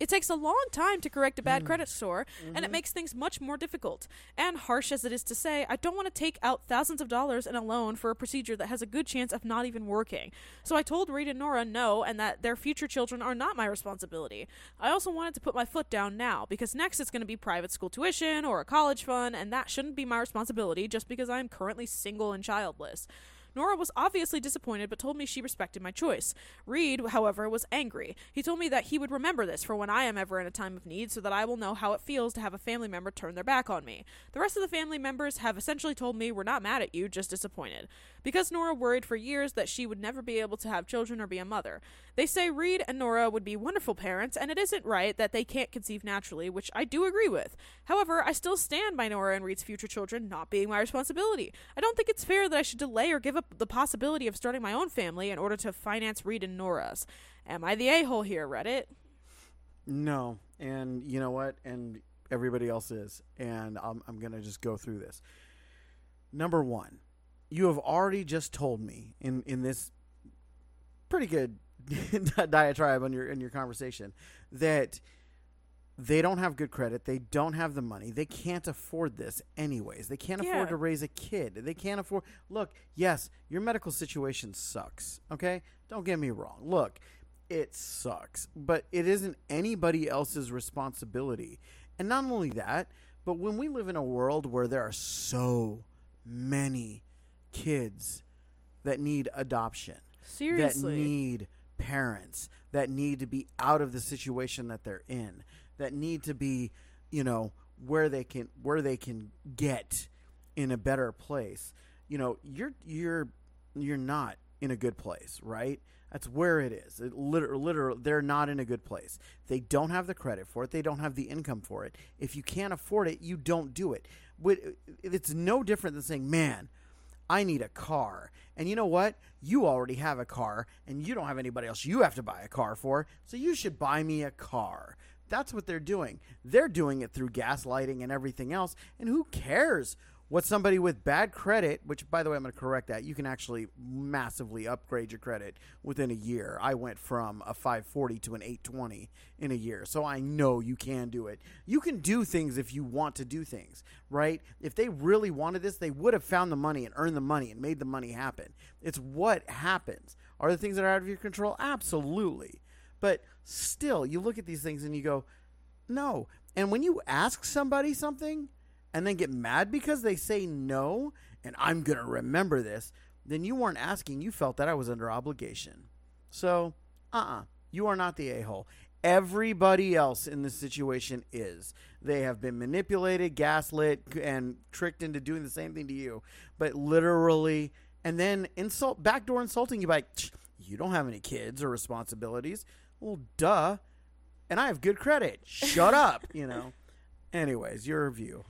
It takes a long time to correct a bad hmm. credit score, and it mm-hmm. makes things much more difficult. And harsh as it is to say, I don't want to take out thousands of dollars in a loan for a procedure that has a good chance of not even working. So I told Reed and Nora no, and that their future children are not my responsibility. I also wanted to put my foot down now, because next it's going to be private school tuition or a college fund, and that shouldn't be my responsibility just because I am currently single and childless. Nora was obviously disappointed, but told me she respected my choice. Reed, however, was angry. He told me that he would remember this for when I am ever in a time of need so that I will know how it feels to have a family member turn their back on me. The rest of the family members have essentially told me we're not mad at you, just disappointed. Because Nora worried for years that she would never be able to have children or be a mother. They say Reed and Nora would be wonderful parents, and it isn't right that they can't conceive naturally, which I do agree with. However, I still stand by Nora and Reed's future children not being my responsibility. I don't think it's fair that I should delay or give up the possibility of starting my own family in order to finance Reed and Nora's. Am I the a hole here, Reddit? No, and you know what? And everybody else is, and I'm I'm gonna just go through this. Number one, you have already just told me in in this pretty good <laughs> diatribe on your in your conversation that they don't have good credit. They don't have the money. They can't afford this anyways. They can't Yeah. afford to raise a kid. They can't afford. Look, yes, your medical situation sucks. Okay? Don't get me wrong. Look, it sucks, but it isn't anybody else's responsibility. And not only that, but when we live in a world where there are so many kids that need adoption, Seriously. that need parents, that need to be out of the situation that they're in, that need to be, you know, where they can where they can get in a better place. You know, you're you're you're not in a good place, right? That's where it is. It literally, literally, they're not in a good place. They don't have the credit for it. They don't have the income for it. If you can't afford it, you don't do it. It's no different than saying, "Man, I need a car. And you know what? You already have a car and you don't have anybody else you have to buy a car for. So you should buy me a car. That's what they're doing. They're doing it through gaslighting and everything else. And who cares what somebody with bad credit, which by the way, I'm going to correct that. You can actually massively upgrade your credit within a year. I went from a 540 to an 820 in a year. So I know you can do it. You can do things if you want to do things, right? If they really wanted this, they would have found the money and earned the money and made the money happen. It's what happens. Are the things that are out of your control? Absolutely. But still, you look at these things and you go, no. And when you ask somebody something and then get mad because they say no, and I'm going to remember this, then you weren't asking. You felt that I was under obligation. So, uh uh You are not the a hole. Everybody else in this situation is. They have been manipulated, gaslit, and tricked into doing the same thing to you. But literally, and then insult, backdoor insulting you by, you don't have any kids or responsibilities. Well, duh. And I have good credit. Shut up, you know. Anyways, your view.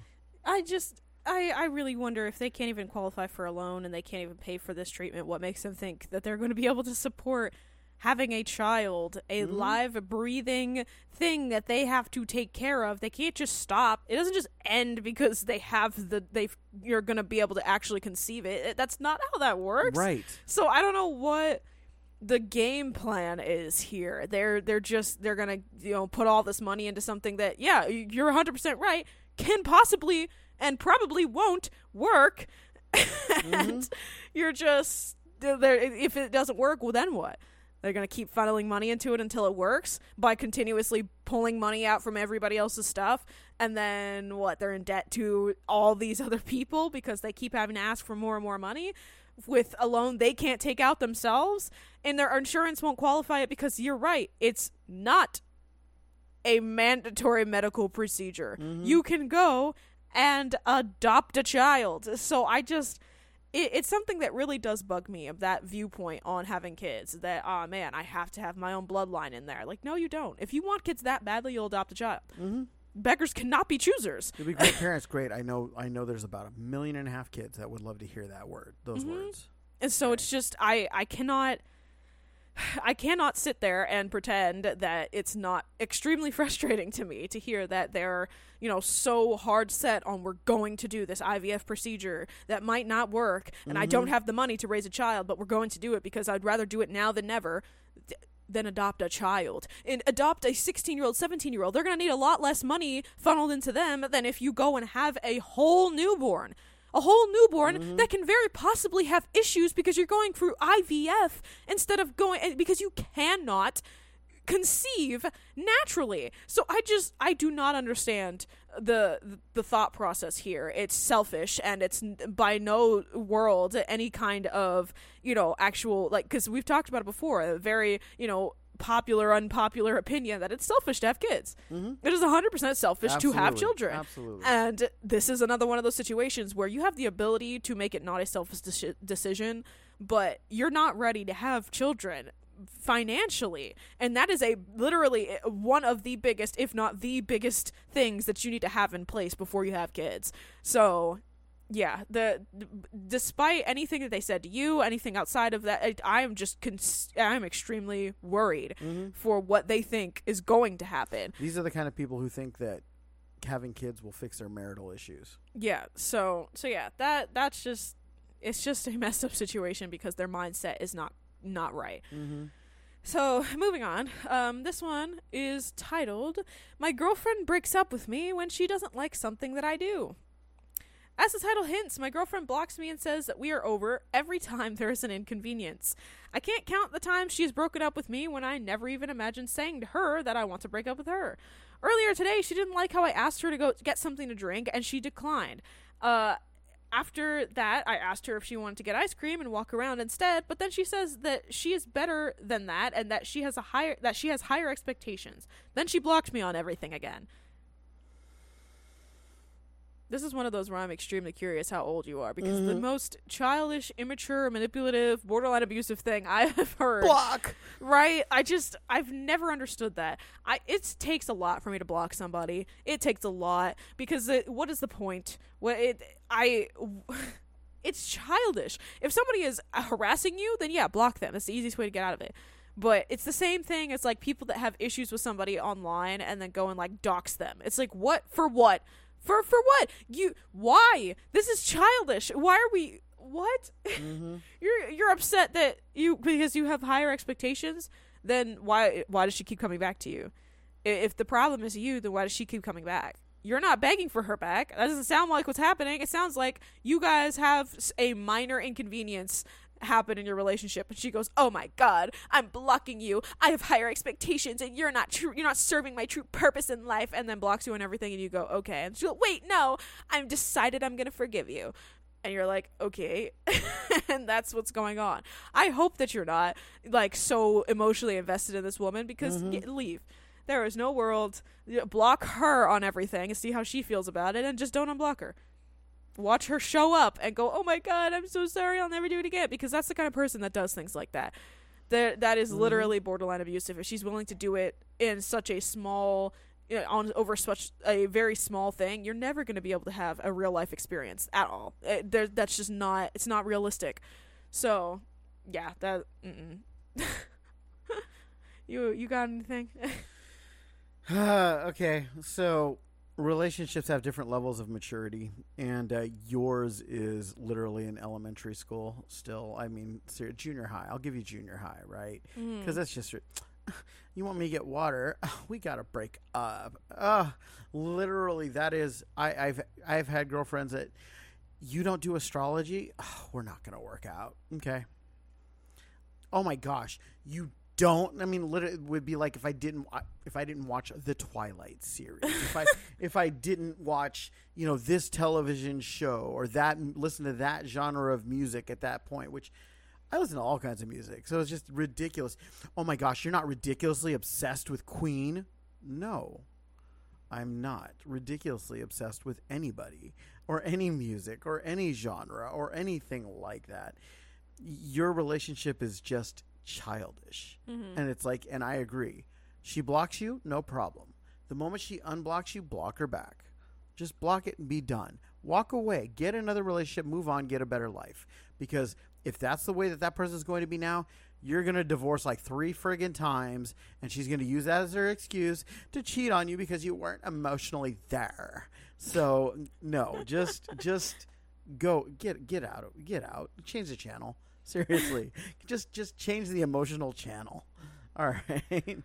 I just I I really wonder if they can't even qualify for a loan and they can't even pay for this treatment what makes them think that they're going to be able to support having a child, a mm-hmm. live breathing thing that they have to take care of. They can't just stop. It doesn't just end because they have the they you're going to be able to actually conceive it. It- That's not how that works. Right. So I don't know what the game plan is here. They're they're just they're gonna you know put all this money into something that yeah you're 100 percent right can possibly and probably won't work, <laughs> and mm-hmm. you're just they're- if it doesn't work, well, then what? They're going to keep funneling money into it until it works by continuously pulling money out from everybody else's stuff. And then what? They're in debt to all these <laughs> other people because they keep having to ask for more and more money with a loan they can't take out themselves. And their insurance won't qualify it because you're right. It's not a mandatory medical procedure. You can go and adopt a child. So I just it, it's something that really does bug me of that viewpoint on having kids that oh man i have to have my own bloodline in there like no you don't if you want kids that badly you'll adopt a child Mm-hmm. Beggars cannot be choosers It'd be great <laughs> parents. Great. I know. I know. There's about a million and a half kids that would love to hear that word. Those Mhm. words. and so it's just i i cannot <sighs> I cannot sit there and pretend that it's not extremely <laughs> frustrating to me to hear that they're, you know, so hard set on we're going to do this IVF procedure that might not work and I don't have the money to raise a child, but we're going to do it because I'd rather do it now than never than adopt a child. And adopt a 16-year-old, 17-year-old, they're going to need a lot less money funneled into them than if you go and have a whole newborn a whole newborn mm-hmm. that can very possibly have issues because you're going through IVF instead of going eh, because you cannot conceive naturally. So I just I do not understand the the thought process here. It's selfish and it's by no world any kind of, you know, actual like cuz we've talked about it before, a very, you know, popular unpopular opinion that it's selfish to have kids. Mm-hmm. It is 100% selfish to have children. Absolutely. And this is another one of those situations where you have the ability to make it not a selfish deci- decision, but you're not ready to have children financially. And that is a literally uh, one of the biggest, if not the biggest things that you need to have in place before you have kids. So, yeah, the despite anything that they said to you, anything outside of that, I, I am just cons- I'm extremely worried Mm-hmm. for what they think is going to happen. These are the kind of people who think that having kids will fix their marital issues. yeah so so yeah that that's just it's just a <laughs> messed up situation because their mindset is not not right Mm-hmm. so moving on um this one is titled my girlfriend breaks up with me when she doesn't like something that i do as the title hints, my girlfriend blocks me and says that we are over every time there is an inconvenience. I can't count the times she's broken up with me when I never even imagined saying to her that I want to break up with her. Earlier today, she didn't like how I asked her to go get something to drink and she declined. Uh, after that, I asked her if she wanted to get ice cream and walk around instead, but then she says that she is better than that and that she has a higher that she has higher expectations. Then she blocked me on everything again. This is one of those where I'm extremely curious how old you are because the Mhm. most childish, immature, manipulative, borderline abusive thing I <laughs> have heard. Block. right? I just i've never understood that. I it takes a lot for me to block somebody. It takes a lot because it, what is the point? What it i <laughs> it's childish. If somebody is harassing you then yeah block them. That's the easiest way to get out of it. But it's the same thing as like people that have issues with somebody online and then go and like dox them. It's like what for what for for what? You why? This is childish. Why are we what? Mm-hmm. <laughs> you're you're upset that you because you have higher expectations then why why does she keep coming back to you? If the problem is you then why does she keep coming back? You're not begging for her back. That doesn't sound like what's happening. It sounds like you guys have a minor inconvenience happen in your relationship and she goes oh my god i'm blocking you i have higher expectations and you're not true you're not serving my true purpose in life and then blocks you and everything and you go okay and she goes wait no i'm decided i'm gonna forgive you and you're like, okay, <laughs> and that's what's going on. I hope that you're not like so emotionally invested in this woman because Mhm. y- leave. There is no world. Block her on everything and see how she feels about it, and just don't unblock her. Watch her show up and go, oh my god, I'm so sorry, I'll never do it again, because that's the kind of person that does things like that. That that is Mhm. literally borderline abusive. If she's willing to do it in such a small you know, on over such a very small thing, you're never going to be able to have a real life experience at all. Uh, there, that's just not. It's not realistic. So, yeah, that. <laughs> You you got anything? <laughs> <sighs> okay, so relationships have different levels of maturity, and uh, yours is literally in elementary school still. I mean, junior high. I'll give you junior high, right? Mm. Because that's just. <laughs> You want me to get water? <laughs> We gotta break up. Uh, literally, that is. I, I've I've had girlfriends that you don't do astrology. we're not gonna work out. Okay, oh my gosh, you don't. I mean, literally, it would be like if I didn't if I didn't watch the Twilight series, if I <laughs> if I didn't watch you know this television show or that listen to that genre of music at that point, which. I listen to all kinds of music, so it's just ridiculous. Oh my gosh, you're not ridiculously obsessed with Queen? No, I'm not ridiculously obsessed with anybody or any music or any genre or anything like that. Your relationship is just childish. Mm-hmm. And it's like, and I agree. She blocks you, no problem. The moment she unblocks you, block her back. Just block it and be done. Walk away, get another relationship, move on, get a better life. Because if that's the way that that person is going to be now, you're going to divorce like three friggin' times, and she's going to use that as her excuse to cheat on you because you weren't emotionally there. So no, just <laughs> just go get get out get out, change the channel. <laughs> Seriously, just just change the emotional channel. All right.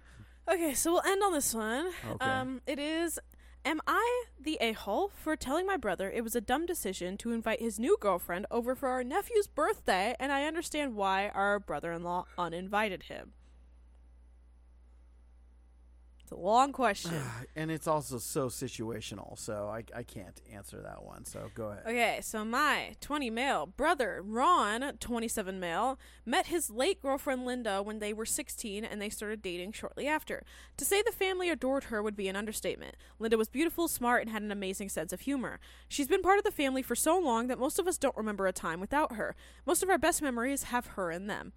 Okay, so we'll end on this one. Okay. Um, it is Am I the a hole for telling my brother it was a dumb decision to invite his new girlfriend over for our nephew's birthday, and I understand why our brother in law uninvited him? It's a long question. <sighs> and it's also so situational, so I, I can't answer that one. So go ahead. Okay, so my 20 male brother, Ron, 27 male, met his late girlfriend Linda when they were 16 and they started dating shortly after. To say the family adored her would be an understatement. Linda was beautiful, smart, and had an amazing sense of humor. She's been part of the family for so long that most of us don't remember a time without her. Most of our best memories have her in them.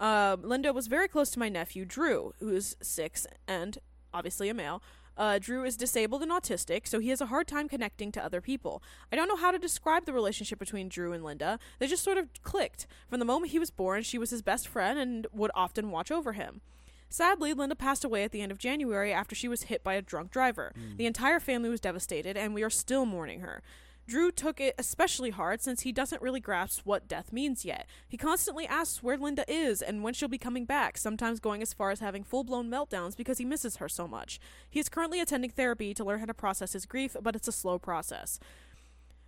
Uh, Linda was very close to my nephew, Drew, who's six and obviously a male. Uh, Drew is disabled and autistic, so he has a hard time connecting to other people. I don't know how to describe the relationship between Drew and Linda. They just sort of clicked. From the moment he was born, she was his best friend and would often watch over him. Sadly, Linda passed away at the end of January after she was hit by a drunk driver. The entire family was devastated, and we are still mourning her. Drew took it especially hard since he doesn't really grasp what death means yet. He constantly asks where Linda is and when she'll be coming back, sometimes going as far as having full blown meltdowns because he misses her so much. He is currently attending therapy to learn how to process his grief, but it's a slow process.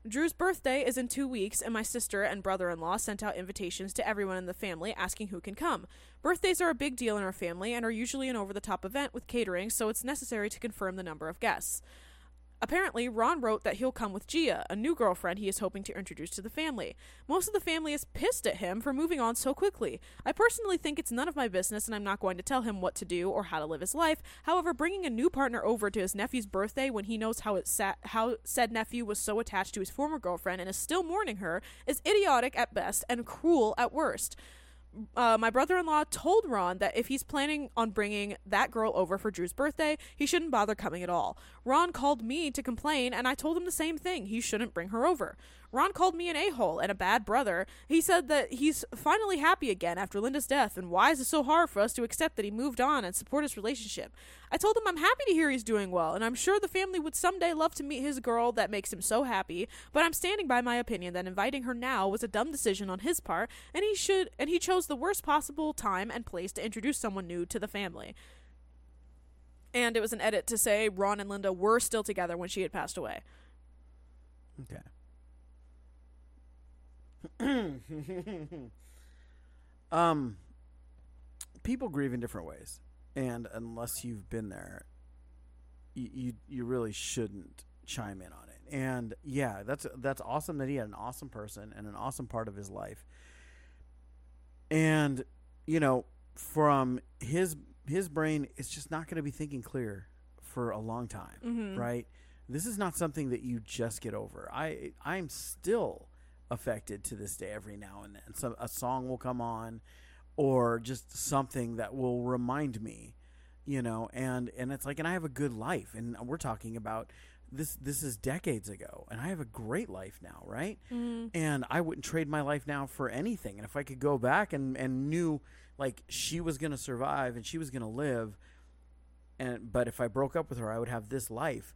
Drew's birthday is in two weeks, and my sister and brother in law sent out invitations to everyone in the family asking who can come. Birthdays are a big deal in our family and are usually an over the top event with catering, so it's necessary to confirm the number of guests. Apparently, Ron wrote that he'll come with Gia, a new girlfriend he is hoping to introduce to the family. Most of the family is pissed at him for moving on so quickly. I personally think it's none of my business and I'm not going to tell him what to do or how to live his life. However, bringing a new partner over to his nephew's birthday when he knows how it sa- how said nephew was so attached to his former girlfriend and is still mourning her is idiotic at best and cruel at worst uh, my brother-in-law told Ron that if he's planning on bringing that girl over for Drew's birthday, he shouldn't bother coming at all. Ron called me to complain, and I told him the same thing. He shouldn't bring her over. Ron called me an a-hole and a bad brother. He said that he's finally happy again after Linda's death, and why is it so hard for us to accept that he moved on and support his relationship? I told him I'm happy to hear he's doing well, and I'm sure the family would someday love to meet his girl that makes him so happy, but I'm standing by my opinion that inviting her now was a dumb decision on his part, and he should and he chose the worst possible time and place to introduce someone new to the family. And it was an edit to say Ron and Linda were still together when she had passed away. Okay. <coughs> um, people grieve in different ways, and unless you've been there, you you, you really shouldn't chime in on it. And yeah, that's that's awesome that he had an awesome person and an awesome part of his life. And you know, from his his brain, it's just not going to be thinking clear for a long time, Mhm. right? This is not something that you just get over. I I'm still affected to this day every now and then. So a song will come on or just something that will remind me, you know, and and it's like and I have a good life and we're talking about this this is decades ago and I have a great life now, right? Mm-hmm. And I wouldn't trade my life now for anything. And if I could go back and and knew like she was going to survive and she was going to live and but if I broke up with her, I would have this life.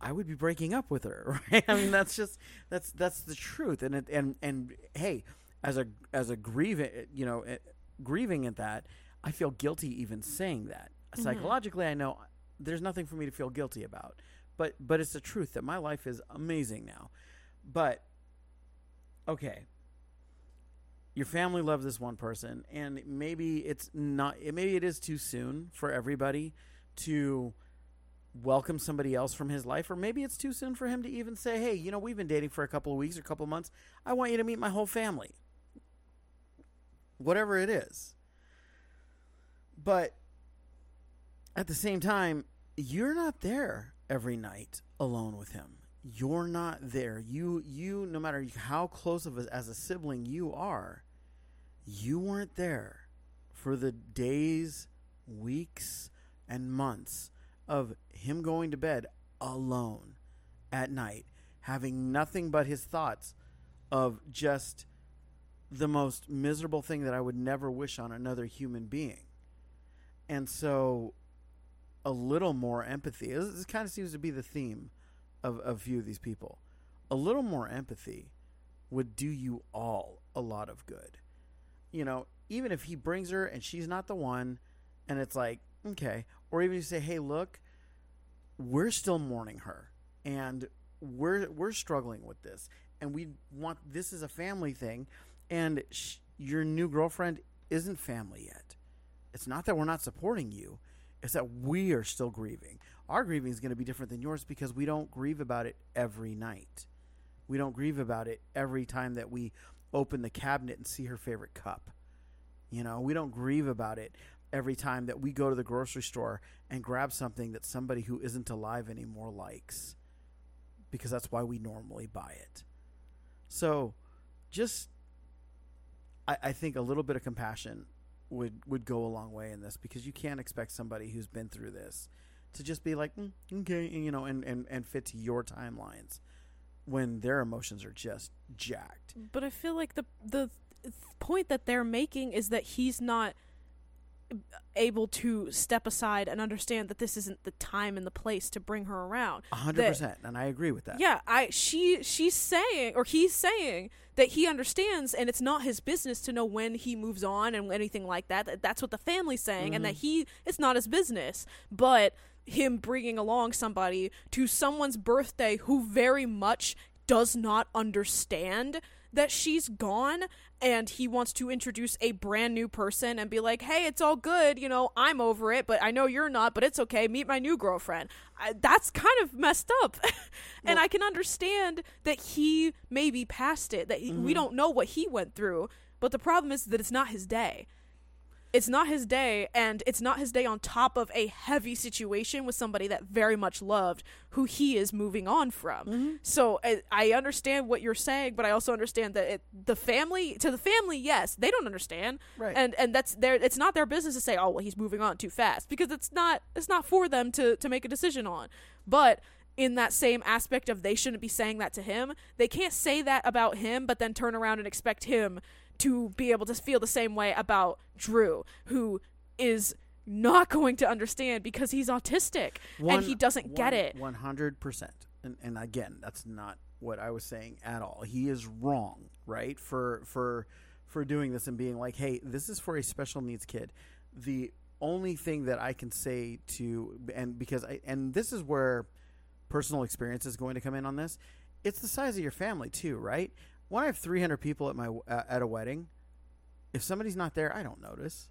I would be breaking up with her, <laughs> right? I mean, that's just that's that's the truth, and it and and hey, as a as a grieving, you know, eh, grieving at that, I feel guilty even saying that. Psychologically, I know there's nothing for me to feel guilty about, but but it's the truth that my life is amazing now. But okay, your family loves this one person, and maybe it's not. Maybe it is too soon for everybody to welcome somebody else from his life, or maybe it's too soon for him to even say, "Hey, you know, we've been dating for a couple of weeks or a couple of months. I want you to meet my whole family." Whatever it is. But at the same time, you're not there every night alone with him. You're not there. You you no matter how close of a, as a sibling you are, you weren't there for the days, weeks, and months of him going to bed alone at night, having nothing but his thoughts of just the most miserable thing that I would never wish on another human being. And so a little more empathy. This, kind of seems to be the theme of a few of these people. A little more empathy would do you all a lot of good. You know, even if he brings her and she's not the one, and it's like, okay. Or even you say, hey, look, we're still mourning her and we're we're struggling with this and we want this is a family thing and sh- your new girlfriend isn't family yet. It's not that we're not supporting you it's that we are still grieving. Our grieving is going to be different than yours because we don't grieve about it every night. We don't grieve about it every time that we open the cabinet and see her favorite cup. You know we don't grieve about it every time that we go to the grocery store and grab something that somebody who isn't alive anymore likes because that's why we normally buy it. So just I, I think a little bit of compassion would would go a long way in this because you can't expect somebody who's been through this to just be like mm, okay you know and, and and fit to your timelines when their emotions are just jacked But I feel like the the point that they're making is that he's not able to step aside and understand that this isn't the time and the place to bring her around. A hundred That- percent and i agree with that Yeah, I she she's saying or he's saying that he understands and it's not his business to know when he moves on and anything like that. That- That's what the family's saying and that mm-hmm. he it's not his business. But him bringing along somebody to someone's birthday who very much does not understand that she's gone and he wants to introduce a brand new person and be like, "Hey, it's all good, you know, I'm over it, but I know you're not, but it's okay. Meet my new girlfriend." I, that's kind of messed up. <laughs> and I can understand that he may be past it, that he, we mm-hmm. don't know what he went through, but the problem is that it's not his day. It's not his day, and it's not his day on top of a heavy situation with somebody that very much loved who he is moving on from. Mm-hmm. So I, I understand what you're saying, but I also understand that it, the family, to the family, yes, they don't understand, Right. and and that's their, it's not their business to say, oh well, he's moving on too fast, because it's not, it's not for them to to make a decision on. But in that same aspect of they shouldn't be saying that to him, they can't say that about him, but then turn around and expect him to be able to feel the same way about Drew, who is not going to understand because he's autistic and he doesn't get it. One hundred percent. And and again, that's not what I was saying at all. He is wrong, right? For for for doing this and being like, hey, this is for a special needs kid. The only thing that I can say to and because I and this is where personal experience is going to come in on this. It's the size of your family too, right? When I have 300 people at my uh, at a wedding, if somebody's not there, I don't notice.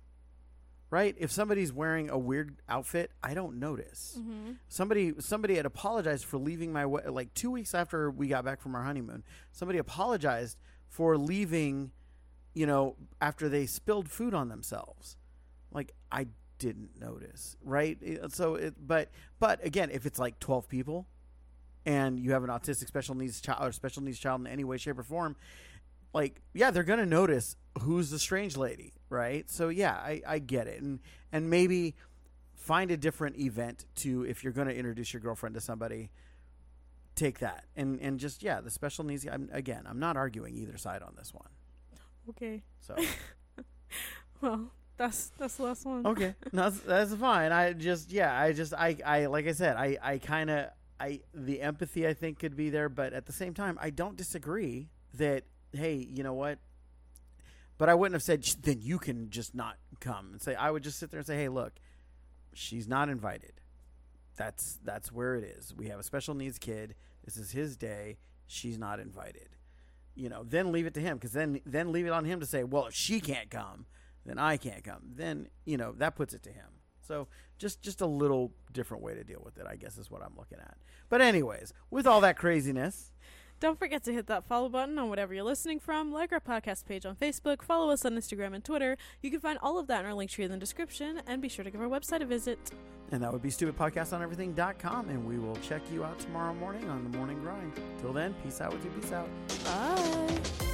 Right? If somebody's wearing a weird outfit, I don't notice. Somebody somebody had apologized for leaving my we- like 2 weeks after we got back from our honeymoon. Somebody apologized for leaving, you know, after they spilled food on themselves. Like I didn't notice, right? So it but but again, if it's like 12 people, and you have an autistic special needs child or special needs child in any way, shape, or form, like yeah, they're gonna notice who's the strange lady, right? So yeah, I, I get it, and and maybe find a different event to if you're gonna introduce your girlfriend to somebody, take that, and and just yeah, the special needs. I'm, again, I'm not arguing either side on this one. Okay. So <laughs> Well, that's that's the last one. okay, no, that's, that's fine. I just yeah, I just I I like I said, I I kind of I the empathy I think could be there, but at the same time, I don't disagree that hey, you know what? But I wouldn't have said then you can just not come and say. I would just sit there and say, hey, look, she's not invited. That's that's where it is. We have a special needs kid. This is his day. She's not invited. you know, then leave it to him because then then leave it on him to say, well, if she can't come, then I can't come. Then you know that puts it to him. So just just a little different way to deal with it, I guess, is what I'm looking at. But anyways, with all that craziness, Don't forget to hit that follow button on whatever you're listening from. Like our podcast page on Facebook. Follow us on Instagram and Twitter. You can find all of that in our link tree in the description. And be sure to give our website a visit. and that would be stupidpodcastoneverything.com, and we will check you out tomorrow morning on the morning grind. Till then, peace out with you. Peace out. Bye.